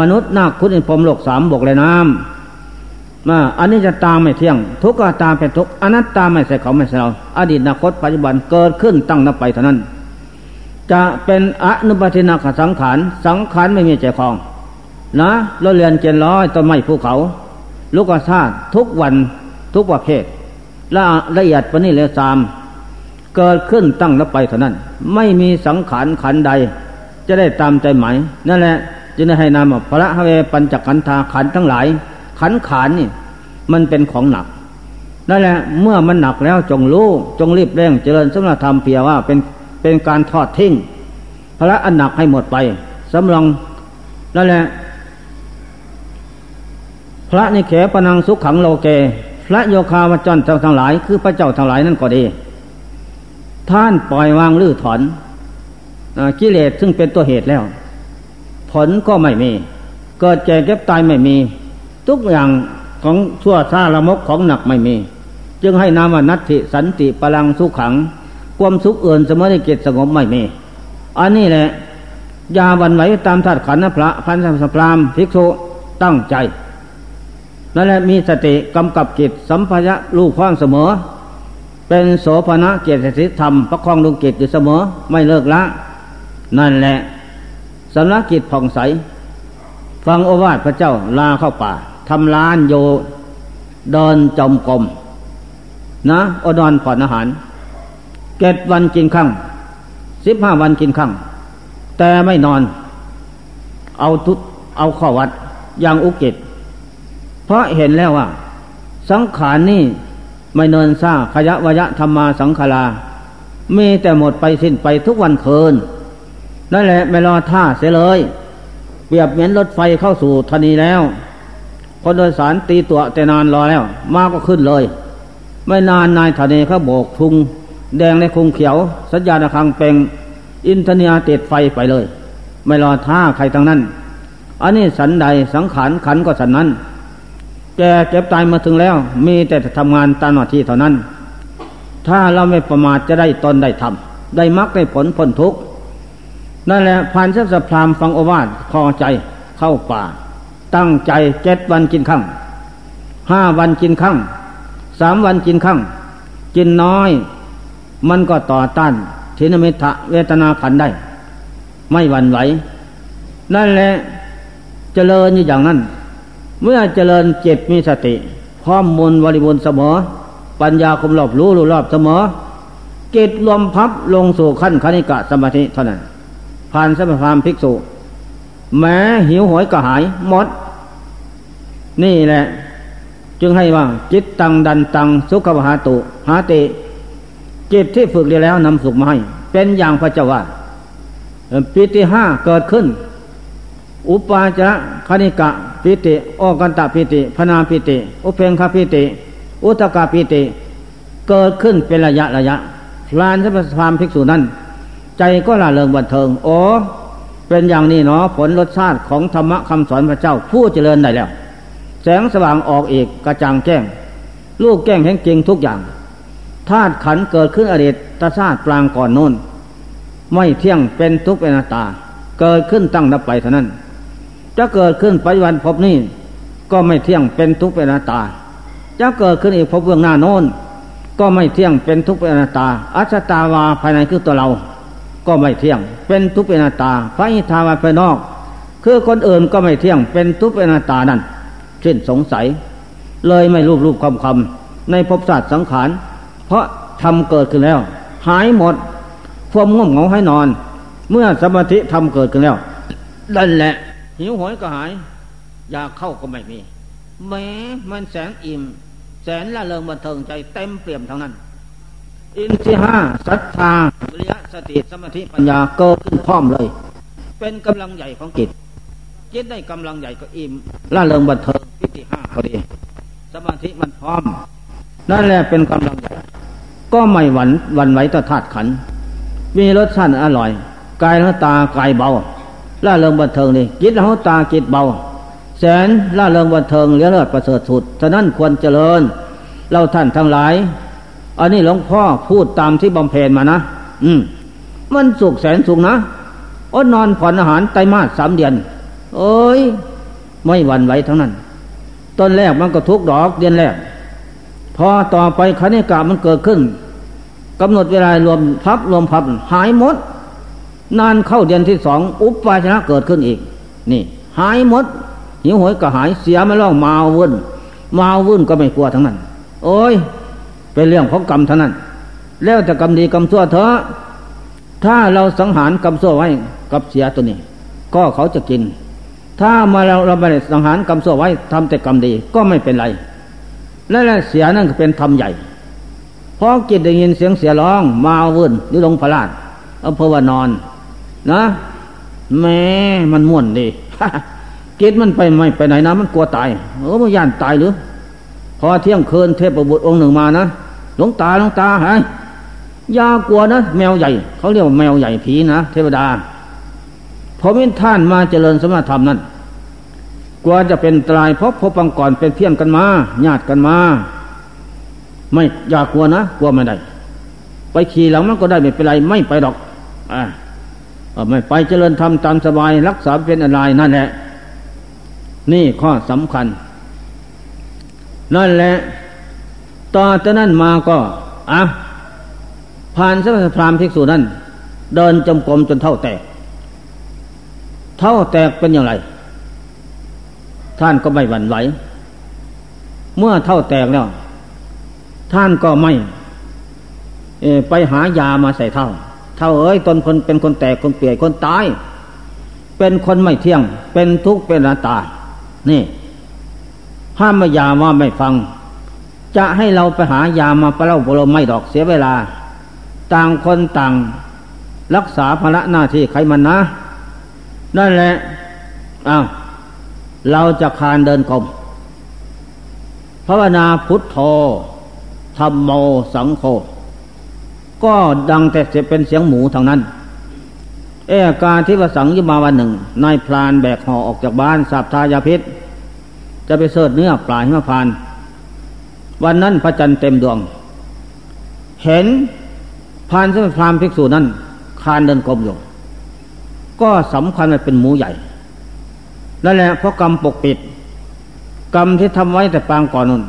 มนุษย์นาคคุณอินพรมโลกสามบกเลยน้ำ มาอันนี้จะตามไม่เที่ยง ทุกข์ก็ตามเป็นทุกข์อนัตตาไม่ใช่เขาไม่ใช่เรา อดีตอนาคตปัจจุบันเกิดขึ้นตั้งนับไปเท่านั้น จะเป็นอนุปทินาขสังขารสังขารไม่มีใจคลอง นะเราเรียนเจนร้อยต้นไม้ภูเขา ลูกธาตุทุกวันทุกประเภทละละเอียดปนี้เลยสามเกิดขึ้นตั้งนับไปเท่านั้น ไม่มีสังขารขันใด จะได้ตามใจหมายนั่นแหละจึงได้ให้นามพระเวปัญจขันธาขันทั้งหลาย ขันขานนี่ มันเป็นของหนักนั่นแหละเมื่อมันหนักแล้วจงรู้จงรีบเร่งเจริญสมณธรรมเพียว่าเป็นเป็นการทอดทิ้งพระอันหนักให้หมดไปสำรองนั่นแหละพระในเขปนังสุขขังโลเก พระโยคาวจรทั้งหลาย คือพระเจ้าทั้งหลายนั่นก็ดี ท่านปล่อยวางลื้อถอนกิเลสซึ่งเป็นตัวเหตุแล้ว ผลก็ไม่มี เกิดแก่เก็บตายไม่มี ทุกอย่างของชั่วซาละมกของหนักไม่มี จึงให้นามานัตติสันติพลังสุขขัง ความสุขเอื่นเสมอในเกตสงบไม่มี อันนี้แหละยาวันไหวตามธาตุขันธ์พระพันธสัพรามภิกษุตั้งใจนั่นแหละมีสติกำกับกิจสัมภยะลูกความเสมอ เป็นโสภณะเกียรติธรรมประคองดวงกิจอยู่เสมอไม่เลิกละ นั่นแหละสำนักกิจผ่องใส ฟังโอวาทพระเจ้าลาเข้าป่า ทำล้านโยเดินจมกลมนะอดอนผ่อนอาหารเจ็ดวันกินข้างสิบห้าวันกินข้างแต่ไม่นอน เอาทุเอาข้อวัดอย่างอุกิจเพราะเห็นแล้วว่า สังขารนี่ไม่เนินซ่าขยะวยะธรรมาสังขารามีแต่หมดไปสิ้นไปทุกวันคืนนั่นแหละไม่รอท่าเสียเลย เปรียบเหมือนรถไฟเข้าสู่ธนีแล้ว คนโดยสารตีตัวแต่นานรอแล้ว มาก็ขึ้นเลย ไม่นานนายธนีเขาโบกทุงแดงในคุงเขียว สัญญาณคังเป็งอินทนียติดไฟไปเลย ไม่รอท่าใครทั้งนั้น อันนี้สันใดสังขารขันก็สันนั้น แกเก็บตายมาถึงแล้ว มีแต่ทำงานตามหน้าที่เท่านั้น ถ้าเราไม่ประมาทจะได้ตนได้ทำได้มรรคได้ผลพ้นทุกข์นั่นแหละผ่านเสสพรามฟังโอวาทพอใจเข้าป่า ตั้งใจเจ็ดวันกินข้างห้าวันกินข้างสามวันกินข้างกินน้อย มันก็ต่อต้านทินมิทะเวทนาขันได้ ไม่หวั่นไหวนั่นแหละเจริญอยู่อย่างนั้น เมื่อเจริญเจ็บมีสติพร้อมมูลบริบูรณ์เสมอ ปัญญาคมรอบรู้รู้รอบเสมอเกตรวมพับลงสู่ขั้นคณิกะสมาธิเท่านั้นผ่านสมภามภิกษุ แม้หิวหอยกระหายหมด นี่แหละ จึงให้ว่า จิตตังดันตังสุขวหาตุหาติจิตที่ฝึกดีแล้วนำสุขมาให้ เป็นอย่างพระเจ้าว่าปิติห้าเกิดขึ้น อุปาจาคณิกะปิติโอกันตะปิติพนาปิติ อุเพงคปิติ อุตกาปิติ เกิดขึ้นเป็นระยะระยะลานสัพพามภิกษุนั้น ใจก็ละเริงบันเทิงโอ้เป็นอย่างนี้เนาะผลรสชาติของธรรมะคำสอนพระเจ้าผู้เจริญได้แล้ว แสงสว่างออกอีกกระจ่างแจ้ง ลูกแก้งแห่งจริงทุกอย่างธาตุขันเกิดขึ้นอดีตตชาติปรางก่อนโน้น ไม่เที่ยงเป็นทุกเป็นตา เกิดขึ้นตั้งนับไปเท่านั้น จะเกิดขึ้นปัจจุบันพบนี้ ก็ไม่เที่ยงเป็นทุกเป็นตา จะเกิดขึ้นอีกพบเบื้องหน้าโน้น ก็ไม่เที่ยงเป็นทุกเป็นตา อัชตาวาภายในคือตัวเรา ก็ไม่เที่ยงเป็นทุกเป็นาตาพระอิทาวาภายนอก คือคนอื่นก็ไม่เที่ยงเป็นทุกเป็นนาตานั่น สิ้นสงสัย เลยไม่รูปรูปคำคำในภพศาสตร์สังขาร เพราะทำเกิดขึ้นแล้ว หายหมดความง่วงเหงาให้นอน เมื่อสมาธิทำเกิดขึ้นแล้วนั่นแหละ หิวหอยก็หาย อยากเข้าก็ไม่มี แม้มันแสนอิ่ม แสนละเริงบันเทิงใจเต็มเปี่ยมทั้งนั้น อินทรีห้าศรัทธาวิริยะสติสมาธิปัญญาเกิดขึ้นพร้อมเลย เป็นกำลังใหญ่ของจิต จิตได้กำลังใหญ่ก็อิ่มล่าเริงบันเทิงพิธีห้าพอดี สมาธิมันพร้อม นั่นแหละเป็นกำลังใหญ่ก็ไม่หวั่นหวั่นไหวต่อธาตุขันมีรสชาติอร่อยกายและตากายเบาล่าเริงบันเทิงนี่จิตและตาจิตเบา แสนล่าเริงบันเทิงเลี้ยเลือดประเสริฐสุดฉะนั้นควรเจริญเราท่านทั้งหลายอันนี้หลวงพ่อพูดตามที่บำเพ็ญมานะอืม มันสุขแสนสุขนะอดนอนผ่อนอาหารไตมาสสามเดือน เอ้ย ไม่หวั่นไหวทั้งนั้น ต้นแรกมันก็ทุกดอกเดือนแรก พอต่อไปคณิกามันเกิดขึ้นกำหนดเวลารวมพับรวมพับหายหมด นานเข้าเดือนที่สองอุปปาชนะเกิดขึ้นอีก นี่ หายหมด หิวหยก็หายเสียไม่ล่องมาวุ่นมาวุ่นก็ไม่กลัวทั้งนั้น โอ้ย เป็นเรื่องของกรรมเท่านั้น แล้วแต่กรรมดีกรรมชั่วเถอะถ้าเราสังหารกรรมชั่วไว้กับเสียตัวนี้ ก็เขาจะกิน ถ้ามาเราเราไม่ได้สังหารกรรมชั่วไว้ทำแต่กรรมดีก็ไม่เป็นไร และเสียนั่นก็เป็นธรรมใหญ่พอกิจได้ยินเสียงเสียร้อง มาวุ่นหรือลงพลาดเอาเพอว่านอน นะแม้มันม่วนดีกิจมันไปไม่ไปไหนนะมันกลัวตายเออมันย่านตายหรือ พอเที่ยงคืนเทพบุตรองค์หนึ่งมานะหลวงตาหลวงตาหายยากลัวนะแมวใหญ่เขาเรียกว่าแมวใหญ่ผีนะเทวดา พอมินท่านมาเจริญสมธรรมนั้นกลัวจะเป็นตรายเพราะพบปังก่อนเป็นเพี้ยนกันมาญาติกันมา ไม่อย่ากกลัวนะกลัวไม่ได้ ไปขี่หลังมันก็ได้ไม่เป็นไรไม่ไปดอกอ่าไม่ไปเจริญธรรมตามสบายรักษาเป็นอะไรนั่นแหละ นี่ข้อสำคัญ นั่นแหละต่อจากนั้นมาก็อะผ่านสัพพรามภิกษุนั้น เดินจมกรมจนเท่าแตก เท่าแตกเป็นอย่างไร ท่านก็ไม่หวั่นไหว เมื่อเท่าแตกแล้ว ท่านก็ไม่ไปหายามาใส่เท่า เท่าเอ้ยตนคนเป็นคนแตกคนเปียกคนตาย เป็นคนไม่เที่ยง เป็นทุกข์เป็นอนัตตา นี่ห้ามมายาว่าไม่ฟัง จะให้เราไปหายามาปะเล่าปะโลไม่ดอกเสียเวลา ต่างคนต่าง รักษาภาระหน้าที่ใครมันนะ นั่นแหละอ้าวเราจะคานเดินกลมภาวนาพุทโธธรรมโมสังโฆก็ดังแต่จะเป็นเสียงหมูทางนั้น เอการที่ว่าสังยมาวันหนึ่งนายพรานแบกห่อออกจากบ้านสับทายาพิษ จะไปเสิร์ชเนื้อปลาหิมพาน วันนั้นพระจันทร์เต็มดวง เห็นพานซึ่งพรามภิกษุนั้นคานเดินกลมอยู่ ก็สำคัญเป็นหมูใหญ่นั่นแหละเพราะกรรมปกปิด กรรมที่ทำไว้แต่ปางก่อนนั้น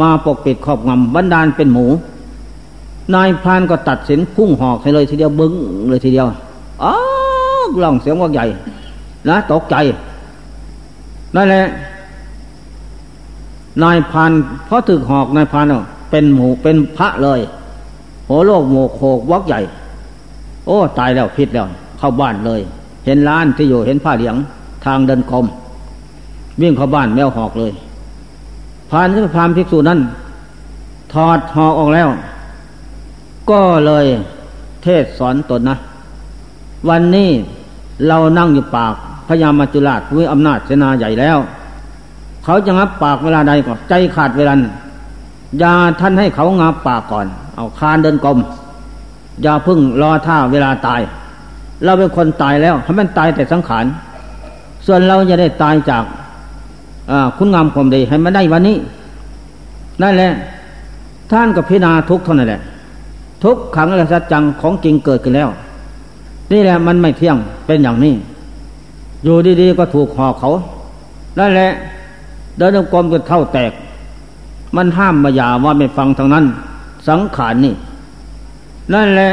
มาปกปิดขอบงำบันดาลเป็นหมู นายพานก็ตัดสินพุ่งหอกให้เลยทีเดียวบึ้งเลยทีเดียวอ๋อล่องเสียงว่าใหญ่นะตกใจนั่นแหละนายพานเพราะถึกหอกนายพานเป็นหมูเป็นพระเลยโหโลกโมโคกวักใหญ่ โอ้ ตายแล้วพิษแล้ว เข้าบ้านเลย เห็นร้านที่อยู่เห็นผ้าเหลียง ทางเดินคมวิ่งเข้าบ้านแมวหอกเลยพานที่พามภิกษุนั้น ถอดหอกออกแล้ว ก็เลยเทศสอนตนนะ วันนี้เรานั่งอยู่ปากพญามัจจุราชด้วยอำนาจเสนาใหญ่แล้ว เขาจะงับปากเวลาใดก็ใจขาดเวลาอย่าท่านให้เขางับปากก่อน เอาคานเดินกลมอย่าพึ่งรอท่าเวลาตาย เราเป็นคนตายแล้วให้มันตายแต่สังขาร ส่วนเราจะได้ตายจากคุณงามความดีให้มันได้วันนี้นั่นแหละ ท่านกับพิณาทุกเท่านั้นแหละ ทุกขังและสัจจังของจริงเกิดขึ้นแล้ว นี่แหละมันไม่เที่ยงเป็นอย่างนี้ อยู่ดีๆก็ถูกห่อเขานั่นแหละเดินกรมก็เท่าแตก มันห้ามมาอย่าว่าไม่ฟังทางนั้น สังขารนี่ นั่นแหละ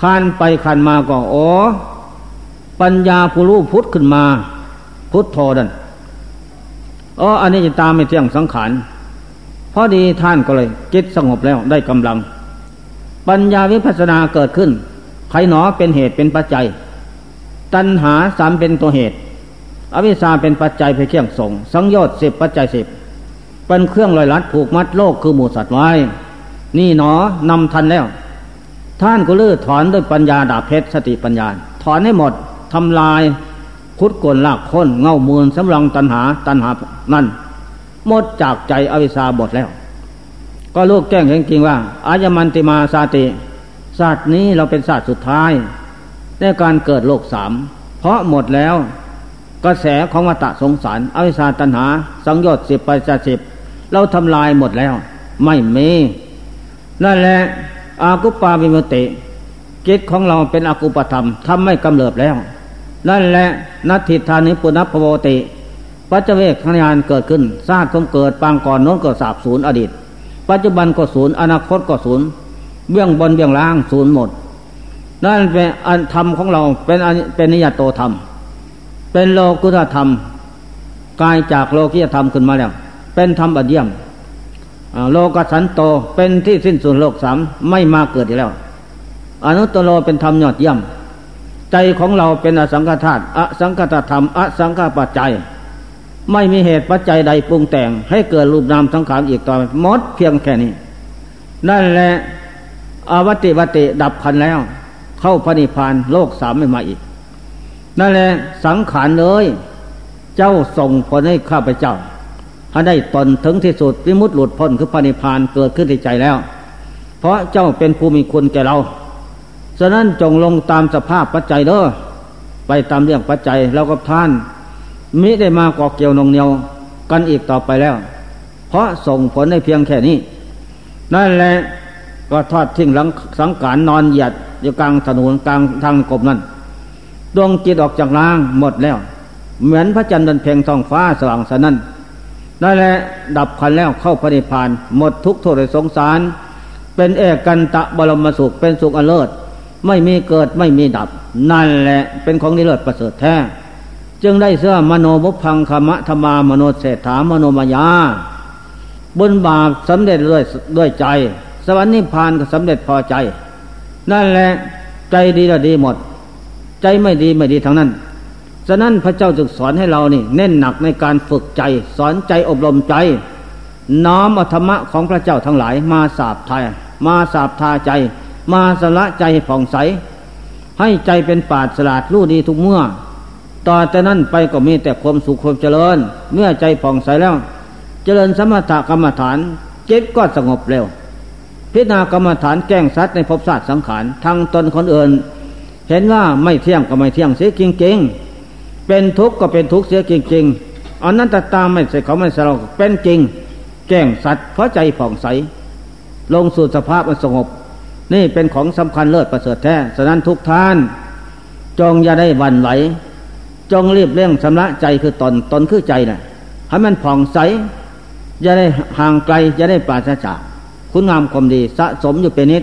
คานไปคานมาก็โอ้ปัญญาผู้รู้พุทธขึ้นมา พุทธโธดันอ๋ออันนี้จะตามไม่เที่ยงสังขารพอดีท่านก็เลยจิตสงบแล้วได้กำลัง ปัญญาวิปัสนาเกิดขึ้นใครหนอเป็นเหตุเป็นปัจจัย ตัณหาสามเป็นตัวเหตุ อวิชชาเป็นปัจจัยเพื่อเครื่องส่ง สังโยชน์สิบปัจจัยสิบเป็นเครื่องลอยลัดผูกมัดโลกคือหมู่สัตว์ไว้ นี่หนอนำทันแล้ว ท่านก็เลื้อถอนด้วยปัญญาดาเพชรสติปัญญา ถอนให้หมดทำลายคุดกลลากค้นเง่ามูลสำรังตันหาตันหานั่นหมดจากใจอวิชาบทแล้ว ก็ลูกแจ้งจริงว่า อายมันติมาสาติศาสตร์นี้เราเป็นศาสตร์สุดท้ายในการเกิดโลกสามเพราะหมดแล้ว กระแสของวัตสงสารอวิชาตันหา สังโยชน์สิบไปจสิบเราทำลายหมดแล้ว ไม่มีนั่นแหละ อากุปาวิมุติจิตของเราเป็นอากุปธรรมทำไม่กำเริบแล้ว นั่นแหละนัตถิธานิปุณพโวติ ปัจเจเวกขยานเกิดขึ้นชาติคงเกิดปางก่อนโน้นก็สาบศูนย์อดีต ปัจจุบันก็ศูนย์อนาคตก็ศูนย์เบื้องบนเบื้องล่างศูนย์หมด นั่นเป็นอันธรรมของเราเป็นเป็นนิยตโตธรรม เป็นโลกุตธรรมกายจากโลกิยธรรมขึ้นมาแล้ว เป็นธรรมอันเยี่ยม โลกสันโตเป็นที่สิ้นสุดโลกสามไม่มาเกิดอีกแล้ว อนุตตโลเป็นธรรมยอดเยี่ยม ใจของเราเป็นอสังขธาตุอสังขตธรรมอสังขปัจจัย ไม่มีเหตุปัจจัยใดปรุงแต่ง ให้เกิดรูปนามสังขารอีกต่อไปหมดเพียงแค่นี้ นั่นแหละอวติวติดับขันแล้ว เข้าพระนิพพานโลกสามไม่มาอีก นั่นแหละสังขารเลย เจ้าส่งผลให้ข้าพเจ้า ถ้าได้ตนถึงที่สุดวิมุตติหลุดพ้นคือพระนิพพานเกิดขึ้นในใจแล้ว เพราะเจ้าเป็นผู้มีคุณแก่เรา ฉะนั้นจงลงตามสภาพปัจจัยเด้อไปตามเรื่องปัจจัยแล้วกับท่าน มิได้มาก่อเกี่ยวนงเหนียวกันอีกต่อไปแล้ว เพราะส่งผลในเพียงแค่นี้ นั่นแหละก็ทอดทิ้งหลังสังขารนอนเหยียดอยู่กลางถนนกลางทางกบนั้นดวงจิตออกจากล่างหมดแล้ว เหมือนพระจันทร์เดินเพ่งท้องฟ้าสว่างสนั่น นั่นแหละดับขันแล้วเข้าพระนิพพาน หมดทุกโทษสงสาร เป็นเอกันตะบรมสุขเป็นสุขอเลิศไม่มีเกิดไม่มีดับ นั่นแหละเป็นของนิเลิศประเสริฐแท้ จึงได้เสื้อมโนบุพังคมะธรรมามโนเศรษฐามโนมายาบุญบาปสำเร็จด้วยด้วยใจ สวรรค์นิพพานก็สำเร็จพอใจ นั่นแหละใจดีละดีหมด ใจไม่ดีไม่ดีทั้งนั้น ฉะนั้นพระเจ้าจึงสอนให้เรานี่เน้นหนักในการฝึกใจ สอนใจอบรมใจ น้อมอธรรมะของพระเจ้าทั้งหลาย มาสาบทายมาสาบทาใจ มาสละใจผ่องใส ให้ใจเป็นปาดสลาดรู้ดีทุกเมื่อ ต่อแต่นั้นไปก็มีแต่ความสุขความเจริญ เมื่อใจผ่องใสแล้ว เจริญสมถกรรมฐานจิตก็สงบเร็ว พิจารณากรรมฐานแก้งสัตว์ในภพชาสติสังขารทั้งตนคนอื่น เห็นว่าไม่เที่ยงก็ไม่เที่ยงเสียจริงๆ เป็นทุกข์ก็เป็นทุกข์เสียจริงๆอันนั้นตตามไม่ใช่เขาไม่ใช่เราเป็นจริงแก้งสัตว์เพราะใจผ่องใส ลงสู่สภาพมันสงบ นี่เป็นของสำคัญเลิศประเสริฐแท้ฉะนั้นทุกท่าน จงอย่าได้วันไหวจงรีบเร่งชำระใจคือตนตนคือใจนะ่ะให้มันผ่องใสจะได้ห่างไกลจะได้ปราศจากคุณงามความดีสะสมอยู่เป็นนิด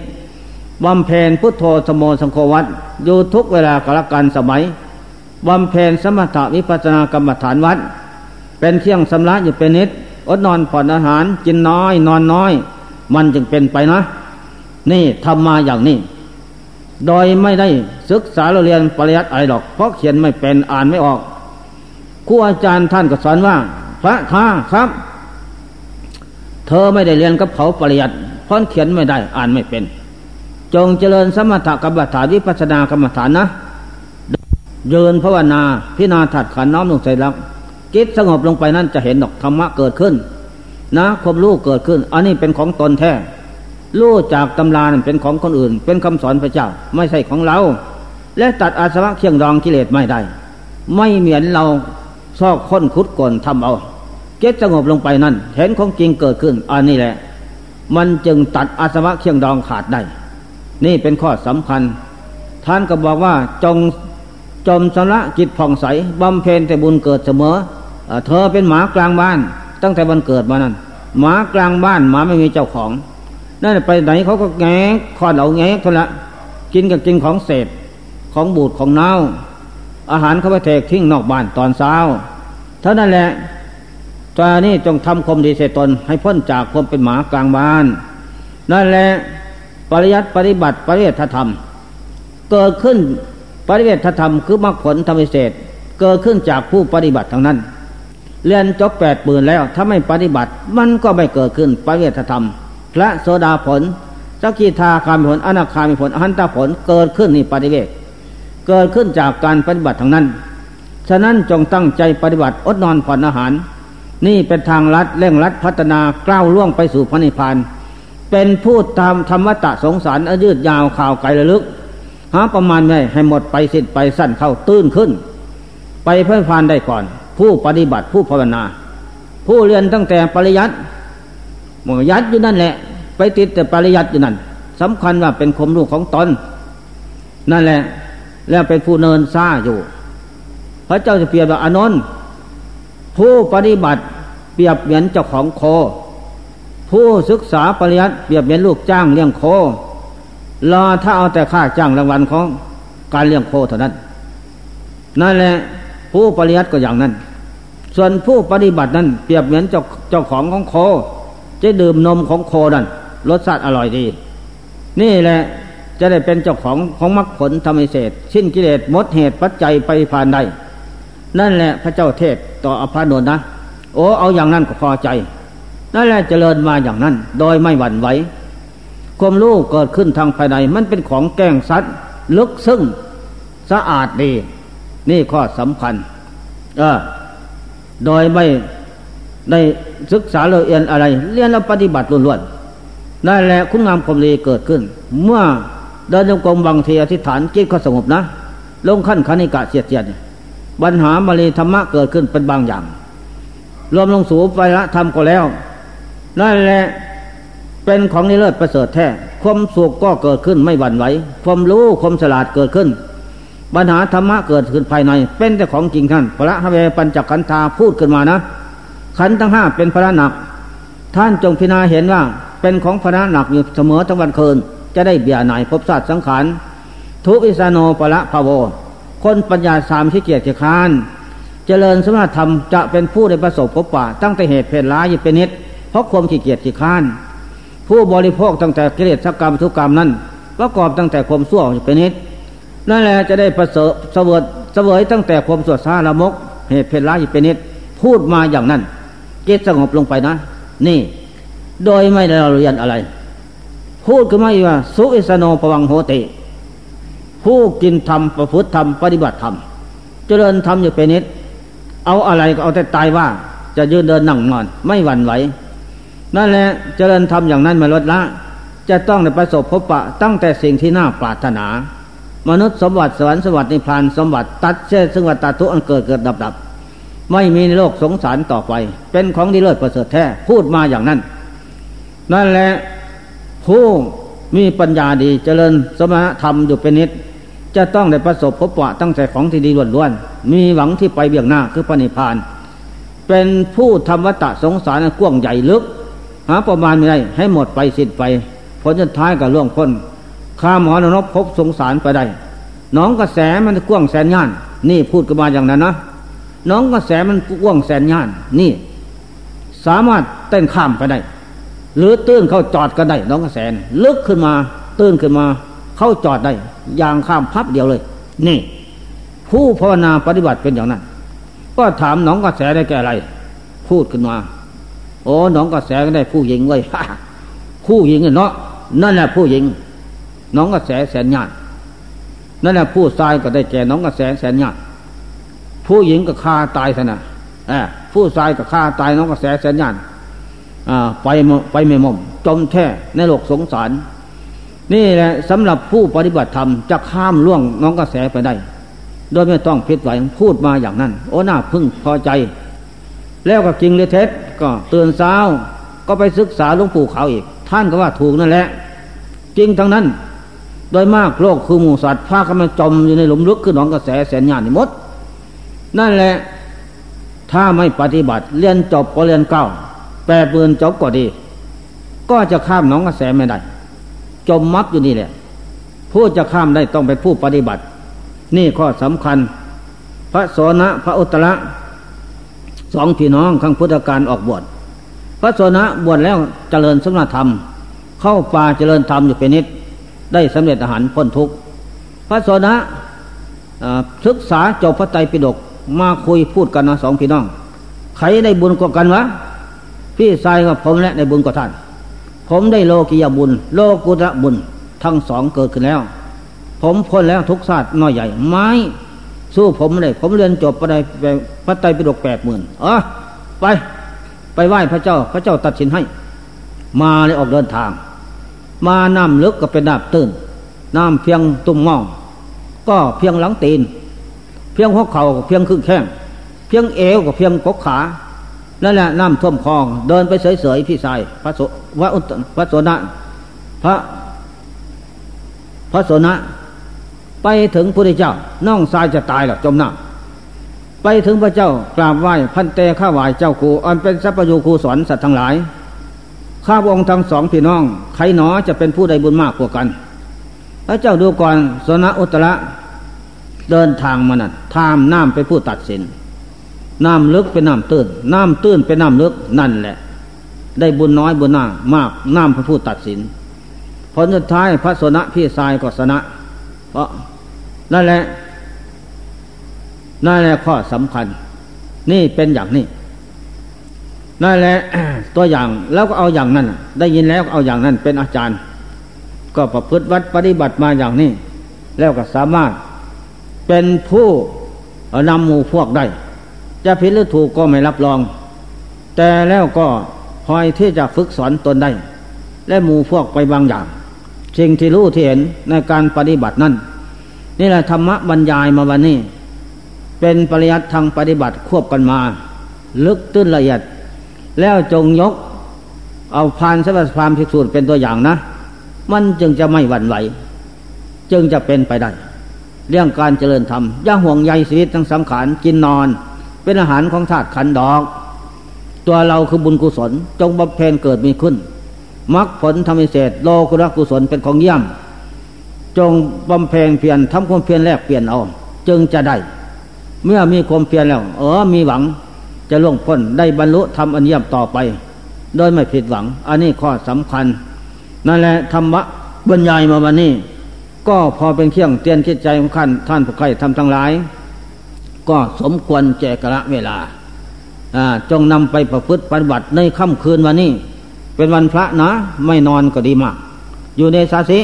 บำเพ็ญพุทโธสมโมสังโฆวัดอยู่ทุกเวลากาลการสมัย บำเพ็ญสมถะวิปัสสนากรรมฐานวัด เป็นเที่ยงสำระอยู่เป็นนิดอดนอนผ่อนอาหารกินน้อย นอนน้อย มันจึงเป็นไปนะ นี่ทำมาอย่างนี้ โดยไม่ได้ศึกษาเรียนปริยัติอะไรหรอก เพราะเขียนไม่เป็นอ่านไม่ออกครูอาจารย์ท่านก็สอนว่า พระค้าครับ เธอไม่ได้เรียนกับเขาปริยัติเพราะเขียนไม่ได้อ่านไม่เป็น จงเจริญสมถกรรมฐานวิปัสสนากรรมฐานนะ เยินภาวนาพินาถัดขันน้อมลงใส่รักจิตสงบลงไปนั่นจะเห็นดอกธรรมะเกิดขึ้น นะความรู้เกิดขึ้น อันนี้เป็นของตนแท้รู้จากตำรานเป็นของคนอื่น เป็นคำสอนพระเจ้าไม่ใช่ของเรา และตัดอาสวะเคียงรองกิเลสไม่ได้ ไม่เหมือนเราซอกค้นคุดก่อนทำเอาจิตสงบลงไปนั่น เห็นของจริงเกิดขึ้น อันนี้แหละ มันจึงตัดอาสวะเคียงดองขาดได้ นี่เป็นข้อสำคัญ ท่านก็บอกว่าจง จมสละจิตผ่องใสบำเพ็ญแต่บุญเกิดเสมอเธอเป็นหมากลางบ้าน ตั้งแต่วันเกิดมานั้นหมากลางบ้านหมาไม่มีเจ้าของนั่นไปไหนเขาก็แงกคอนเอาแงกเท่านั้นกินกับกินของเศษของบูดของเน่า อาหารเขาไปเทกทิ้งนอกบ้านตอนเช้าเท่านั้นแหละตอนนี้จงทำความดีเสตนให้พ้นจากความเป็นหมากลางบ้าน นั่นแหละปริยัติปฏิบัติปริเวทธรรม เกิดขึ้น ปริเวทธรรมคือมรรคผลธรรมเศษเกิดขึ้นจากผู้ปฏิบัติทั้งนั้น เรียนจบแปดปืนแล้วถ้าไม่ปฏิบัติมันก็ไม่เกิดขึ้นปริเวทธรรม พระโสดาผลสกิทาคามีผลอนาคามีผลอหันตผลเกิดขึ้นนี่ปฏิเวทเกิดขึ้นจากการปฏิบัติทั้งนั้น ฉะนั้นจงตั้งใจปฏิบัติอดนอนผ่อนอาหาร นี่เป็นทางลัดเร่งรัดพัฒนาก้าวล่วงไปสู่พระนิพพาน เป็นผู้ตามธรรมตะสงสารอยืดยาวข่าวไกลระลึก หาประมาณไม่ให้หมดไปสิ้นไปสั้นเข้าตื้นขึ้น ไปเพื่อพานได้ก่อน ผู้ปฏิบัติผู้ภาวนา ผู้เรียนตั้งแต่ปริยัติหมยัดอยู่นั่นแหละ ไปติดแต่ปริยัติอยู่นั่นสำคัญว่าเป็นคมลูกของตนนั่นแหละ แล้วเป็นผู้เนินซ่าอยู่ พระเจ้าจะเปรียบว่าอนนท์ผู้ปฏิบัติเปรียบเหมือนเจ้าของโค ผู้ศึกษาปริยัติเปรียบเหมือนลูกจ้างเลี้ยงโค รอถ้าเอาแต่ค่าจ้างรางวัลของการเลี้ยงโคเท่านั้น นั่นแหละผู้ปริยัติก็อย่างนั้น ส่วนผู้ปฏิบัตินั้นเปรียบเหมือนเจ้าเจ้าของของโคจะดื่มนมของโคนั่นรสชาติอร่อยดี นี่แหละจะได้เป็นเจ้าของของมรรคผลธรรมเศษสิ้นกิเลสมดเหตุปัจจัยไปผ่านใดนั่นแหละพระเจ้าเทศต่ออภานนนะ โอ้เอาอย่างนั้นก็พอใจ นั่นแหละเจริญมาอย่างนั้น โดยไม่หวั่นไหว ความรู้เกิดขึ้นทางภายใน มันเป็นของแก้งสัตว์ลึกซึ้งสะอาดดี นี่ข้อสำคัญเออโดยไม่ได้ศึกษาเรียนอะไร เรียนแล้วปฏิบัติล้วนๆนั่นแหละคุณงามความดีเกิดขึ้น เมื่อเดินจงกรมบางทีอธิษฐานจิตก็สงบนะ ลงขั้นคณิกะเสียดเสียดปัญหาบาลีธรรมะเกิดขึ้นเป็นบางอย่าง รวมลงสู่ไปละธรรมก็แล้วนั่นแหละ เป็นของนิเลิศประเสริฐแท้ความสุขก็เกิดขึ้นไม่หวั่นไหวความรู้ความฉลาดเกิดขึ้นปัญหาธรรมะเกิดขึ้นภายใน เป็นแต่ของจริงท่านพระฮเวปัญจขันธาพูดขึ้นมานะ ขันทั้งห้าเป็นพระหนัก ท่านจงพิจารณาเห็นว่า เป็นของพระหนักอยู่เสมอทั้งวันคืน จะได้เบียหน่ายพบศาสตร์สังขารทุอิสโนปละภโวคนปัญญาสามที่เกียรติคานเจริญสมณธรรมจะเป็นผู้ได้ประสบพบป่าตั้งแต่เหตุเพลร้ายเป็นนิดเพราะความขี้เกียจขี้ค้าน ผู้บริโภคตั้งแต่กิเลสกรรมทุกกรรมนั้นประกอบตั้งแต่ความสั่วเป็นนิดนั่นแหละจะได้ประเสริฐเสวยเสวยตั้งแต่ความสวดซาละมก เหตุเพลร้ายเป็นนิดพูดมาอย่างนั้นจิตสงบลงไปนะ นี่ โดยไม่ได้เราเรียนอะไร พูดขึ้นมาว่า สุอิสโนปวังโหติ ผู้กินธรรมประพฤติธรรมปฏิบัติธรรมเจริญธรรมอยู่เป็นนิดเอาอะไรก็เอาแต่ตายว่า จะยืนเดินนั่งนอน ไม่หวั่นไหว นั่นแหละเจริญธรรมอย่างนั้นมาลดละ จะต้องในประสบพบปะตั้งแต่สิ่งที่น่าปรารถนา มนุษย์สมบัติสวรรค์สมบัตินิพพานสมบัติตัดเช่ซึ่งวัตถุอันเกิดเกิดดับดับไม่มีในโลกสงสารต่อไป เป็นของดีเลิศประเสริฐแท้พูดมาอย่างนั้น นั่นแหละผู้มีปัญญาดีเจริญสมณธรรมอยู่เป็นนิด จะต้องได้ประสบพบปะตั้งแต่ของที่ดีล้วนๆมีหวังที่ไปเบี่ยงหน้าคือพระนิพาน เป็นผู้ทำวัตตะสงสารกว้างใหญ่ลึก หาประมาณไม่ได้ ให้หมดไปสิ้นไปผลสุดท้ายกับล่วงพ้นข้าหมอนรกพบสงสารไปได้น้องกระแสมันกว้างแสนย่าน นี่พูดกันมาอย่างนั้นนะน้องกระแสมันกว้างแสนย่าน นี่ สามารถเต้นข้ามไปได้ หรือตื้นเข้าจอดก็ได้ น้องกระแสลึกขึ้นมาตื้นขึ้นมา เข้าจอดได้อย่างข้ามพับเดียวเลย นี่ ผู้ภาวนาปฏิบัติเป็นอย่างนั้น ก็ถามน้องกระแสได้แก่อะไร พูดขึ้นมา โอ้น้องกระแสก็ได้ผู้หญิงไว้ผู้หญิงเนาะนั่นแหละผู้หญิงน้องกระแสแสนญาตินั่นแหละผู้ชายก็ได้แก่น้องกระแสแสนญาติผู้หญิงก็ฆ่าตายสนะผู้ชายก็ฆ่าตายน้องกระแสแสนยานไปไปไม่มมจมแท้ในโลกสงสาร นี่แหละสำหรับผู้ปฏิบัติธรรมจะข้ามล่วงน้องกระแสไปได้ โดยไม่ต้องพิดไหวพูดมาอย่างนั้น โอ้หน้าพึ่งพอใจ แล้วก็จริงเลยเท็จก็เตือนสาวก็ไปศึกษาหลวงปู่เขาอีก ท่านก็ว่าถูกนั่นแหละ จริงทั้งนั้น โดยมากโลกคือหมูสัตว์พากันมาจมอยู่ในหลุมลึกคือหนองกระแสแสนยานนี่มด นั่นแหละ ถ้าไม่ปฏิบัติเรียนจบก็เรียนเก้าแปดปืนจบก็ดี ก็จะข้ามหนองกระแสไม่ได้ จมมักอยู่นี่แหละ ผู้จะข้ามได้ต้องเป็นผู้ปฏิบัติ นี่ข้อสำคัญ พระโสนะพระอุตระ สองพี่น้องข้างพุทธการออกบวชพระโสนะบวชแล้วเจริญสมณธรรม เข้าป่าเจริญธรรมอยู่เป็นนิด ได้สำเร็จอาหารพ้นทุกข์พระโสนะศึกษาจบพระไตรปิฎกมาคุยพูดกันนะสองพี่น้อง ใครได้บุญกว่ากันวะพี่ชายกับผมและได้บุญกว่าท่าน ผมได้โลกิยบุญ โลกุตระบุญ ทั้งสองเกิดขึ้นแล้ว ผมพ้นแล้วทุกศาสตร์น้อยใหญ่ไม้ สู้ผมไม่ได้ผมเรียนจบพระไตรพระไตรปิฎกแปดหมื่นเออไป ไปไหว้พระเจ้า พระเจ้าตัดสินให้ มาเลยออกเดินทาง มาน้ำลึกก็เป็นน้ำตื้นน้ำเพียงตุ่มงอง ก็เพียงหลังตีน เพียงหัวเข่าเพียงครึ่งแข้งเพียงเอวกับเพียงกกขานั่นแหละน้ำท่วมคลอง เดินไปเสยๆพี่ชายพระโสพระพระโสนะพระพระโสนะ ไปถึงพระเจ้าน้องชายจะตายหรอจมน้ำไปถึงพระเจ้ากราบไหว้พันเตข้าไหวเจ้าครูอันเป็นสัพพยูครูสอนสัตว์ทั้งหลายข้าพองค์ทั้งสองพี่น้องใครหนอจะเป็นผู้ใดบุญมากกว่ากันพระเจ้าดูก่อนสนะอุตระเดินทางมานั่นทามน้ำไปผู้ตัดสินน้ำลึกเป็นน้ำตื้นน้ำตื้นเป็นน้ำลึกนั่นแหละ ได้บุญน้อยบุญหน้ามากน้ำพระผู้ตัดสินผลสุดท้ายพระสนะพี่ชายก็สนะ เพราะ นั่นแหละนั่นแหละข้อสำคัญ นี่เป็นอย่างนี้นั่นแหละตัวอย่างแล้วก็เอาอย่างนั้นได้ยินแล้วเอาอย่างนั้นเป็นอาจารย์ ก็ประพฤติวัดปฏิบัติมาอย่างนี้ แล้วก็สามารถเป็นผู้นำหมู่พวกได้ จะผิดหรือถูกก็ไม่รับรอง แต่แล้วก็คอยที่จะฝึกสอนตนได้ และหมู่พวกไปบางอย่างสิ่งที่รู้ที่เห็นในการปฏิบัตินั้น นี่แหละธรรมะบรรยายมาวันนี้ เป็นปริยัติทางปฏิบัติควบกันมา ลึกตื้นละเอียด แล้วจงยก เอาพานสัพพามภิกษุเป็นตัวอย่างนะ มันจึงจะไม่หวั่นไหว จึงจะเป็นไปได้ เรื่องการเจริญธรรมย่าห่วงใยชีวิตทั้งสังขารกินนอน เป็นอาหารของธาตุขันดอก ตัวเราคือบุญกุศล จงบำเพ็ญเกิดมีขึ้นมรรคผลธรรมิเศษโลกุรกุศลเป็นของเยี่ยม จงบำเพ็ญเพียรทำความเพียรแลกเปลี่ยนเอาจึงจะได้ เมื่อมีความเพียรแล้ว เออมีหวัง จะล่วงพ้นได้บรรลุทำอันเยี่ยมต่อไป โดยไม่ผิดหวัง อันนี้ข้อสำคัญ นั่นแหละธรรมะบรรยายมาวันนี้ ก็พอเป็นเครื่องเตือนคิดใจของท่านท่านผู้ใครทำทั้งหลาย ก็สมควรแจกระเวลาจงนำไปประพฤติปฏิบัติในค่ำคืนวันนี้ เป็นวันพระนะ ไม่นอนก็ดีมาก อยู่ในสาสิ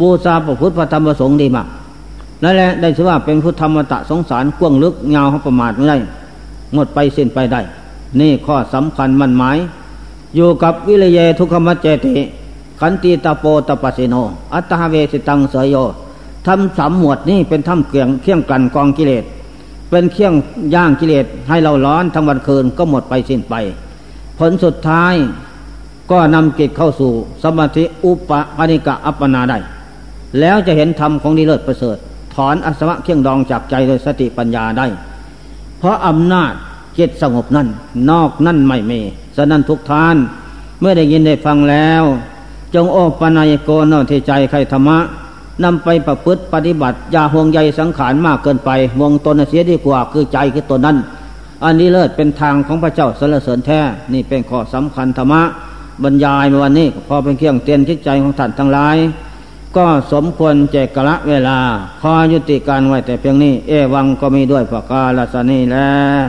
บูชาประพฤติพระธรรมประสงค์ดีมากนั่นแหละได้ชื่อว่าเป็นพุทธธรรมตะสงสารกว้างลึกเงาประมาทไม่ได้หมดไปสิ้นไปได้ นี่ข้อสำคัญมั่นหมาย อยู่กับวิเลเยทุกขมัจเจติ ขันติตาโปตปสิโน อัตตาเวสิตังเสยโยทำสามหมวดนี่เป็นทำเกลียงเคี่ยงกันกองกิเลสเป็นเคี่ยงย่างกิเลสให้เราร้อนทั้งวันคืนก็หมดไปสิ้นไป ผลสุดท้ายก็นำจิตเข้าสู่สมาธิอุปปนิกะอัปปนาได้ แล้วจะเห็นธรรมของนิเลิศประเสริฐ ถอนอสวะเคี่ยงดองจากใจโดยสติปัญญาได้ เพราะอำนาจจิตสงบนั่นนอกนั่นไม่มีฉะนั้นทุกท่าน เมื่อได้ยินได้ฟังแล้ว จงโอปนายโกนที่ใจใครธรรมะนำไปประพฤติปฏิบัติอย่าห่วงใยสังขารมากเกินไปวงตนเสียดีกว่าคือใจคือตนนั้น อันนี้เลิศเป็นทางของพระเจ้าสรรเสริญแท้ นี่เป็นข้อสำคัญธรรมะบรรยายมาวันนี้พอเป็นเครื่องเตือนจิตใจของท่านทั้งหลาย ก็สมควรแจกกะละเวลา ขอยุติการไว้แต่เพียงนี้ เอวังก็มีด้วยประกาศนีแล้ว